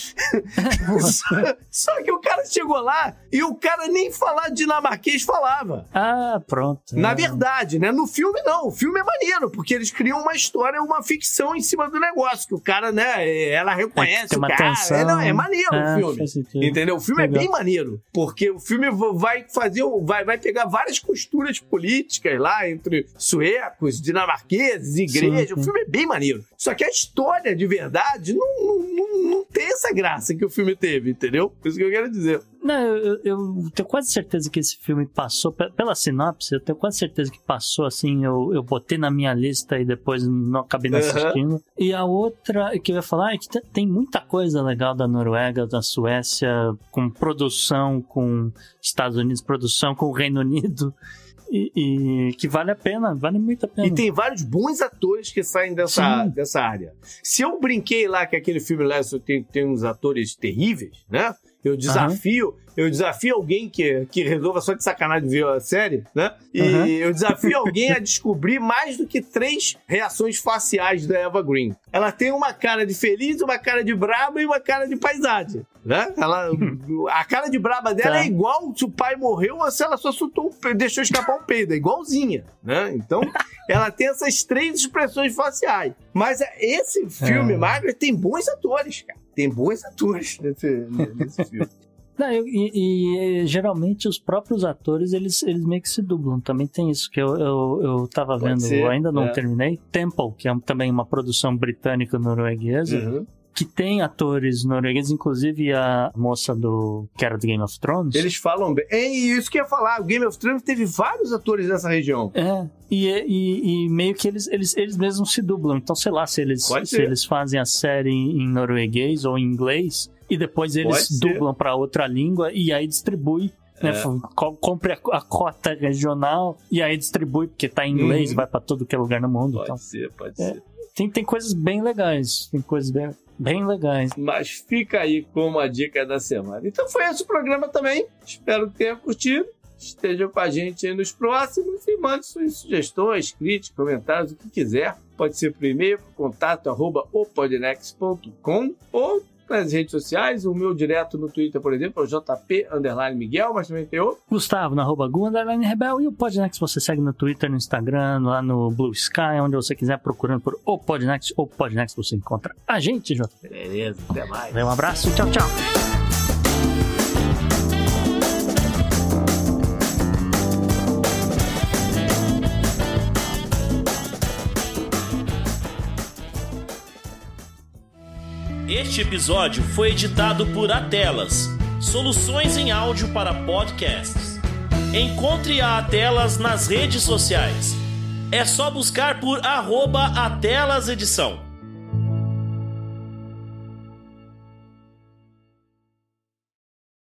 só, só que o cara chegou lá e o cara nem falar dinamarquês falava. Ah, pronto. Na É. verdade, né? No filme, não. O filme é maneiro, porque eles criam uma história, uma ficção em cima do negócio. Que o cara, né? Ela reconhece tem o uma cara. tensão. É, não, é maneiro Ah, o filme. faz sentido. Entendeu? O filme Legal. é bem maneiro. Porque o filme vai fazer. Vai, vai pegar várias costuras políticas lá entre suecos, dinamarqueses, igreja. Sim, O sim. filme é bem maneiro. Só que a história de verdade não, não, não, não tem essa graça que o filme teve, entendeu? Isso que eu quero dizer. Não, eu, eu tenho quase certeza que esse filme passou, pe- pela sinopse, eu tenho quase certeza que passou, assim, eu, eu botei na minha lista e depois não acabei não assistindo. E a outra que eu ia falar é que te- tem muita coisa legal da Noruega, da Suécia, com produção, com Estados Unidos, produção com o Reino Unido. E, e que vale a pena, vale muito a pena. E tem vários bons atores que saem dessa, Sim. dessa área. Se eu brinquei lá que aquele filme lá tem, tem uns atores terríveis, né? Eu desafio, eu desafio alguém que, que resolva só de sacanagem ver a série, né? E Aham. eu desafio alguém a descobrir mais do que três reações faciais da Eva Green. Ela tem uma cara de feliz, uma cara de braba e uma cara de paisagem. Né? Ela, a cara de braba dela Tá. é igual se o pai morreu ou se ela só soltou, deixou escapar um peido, é igualzinha, né? Então, ela tem essas três expressões faciais. Mas é, esse filme, É. Margaret, tem bons atores, cara. Tem bons atores nesse, nesse filme. Não, eu- e, e, geralmente os próprios atores eles, eles meio que se dublam. Também tem isso que eu, eu, eu tava Pode vendo, ser, eu ainda não é. terminei. Temple, que é também uma produção britânico-norueguesa, Uhum. Que tem atores noruegueses, inclusive a moça do que era do Game of Thrones. Eles falam bem. É isso que eu ia falar. O Game of Thrones teve vários atores dessa região. É, e, e, e meio que eles, eles, eles mesmos se dublam. Então, sei lá, se eles, Pode se ser. eles fazem a série em, norueguês ou em inglês, e depois eles Pode ser. dublam para outra língua e aí distribui. Né, É. Co- compre a, cota regional e aí distribui, porque tá em inglês, Uhum. vai para todo que é lugar no mundo. Então, ser, pode É. tem, tem coisas bem legais. Tem coisas bem, bem legais. Mas fica aí como a dica da semana. Então foi esse o programa também. Espero que tenha curtido. Esteja com a gente aí nos próximos e mande suas sugestões, críticas, comentários, o que quiser. Pode ser por e-mail, contato, arroba ou nas redes sociais. O meu direto no Twitter, por exemplo, é o JP Underline Miguel, mas também tem. Gustavo, na arroba Gu, underline Rebel, e o Podnext você segue no Twitter, no Instagram, lá no Blue Sky, onde você quiser, procurando por o Podnext ou Podnext você encontra a gente, Jota. Beleza, até mais. Um abraço, tchau, tchau. Este episódio foi editado por Atelas, soluções em áudio para podcasts. Encontre a Atelas nas redes sociais. É só buscar por arroba Atelas Edição.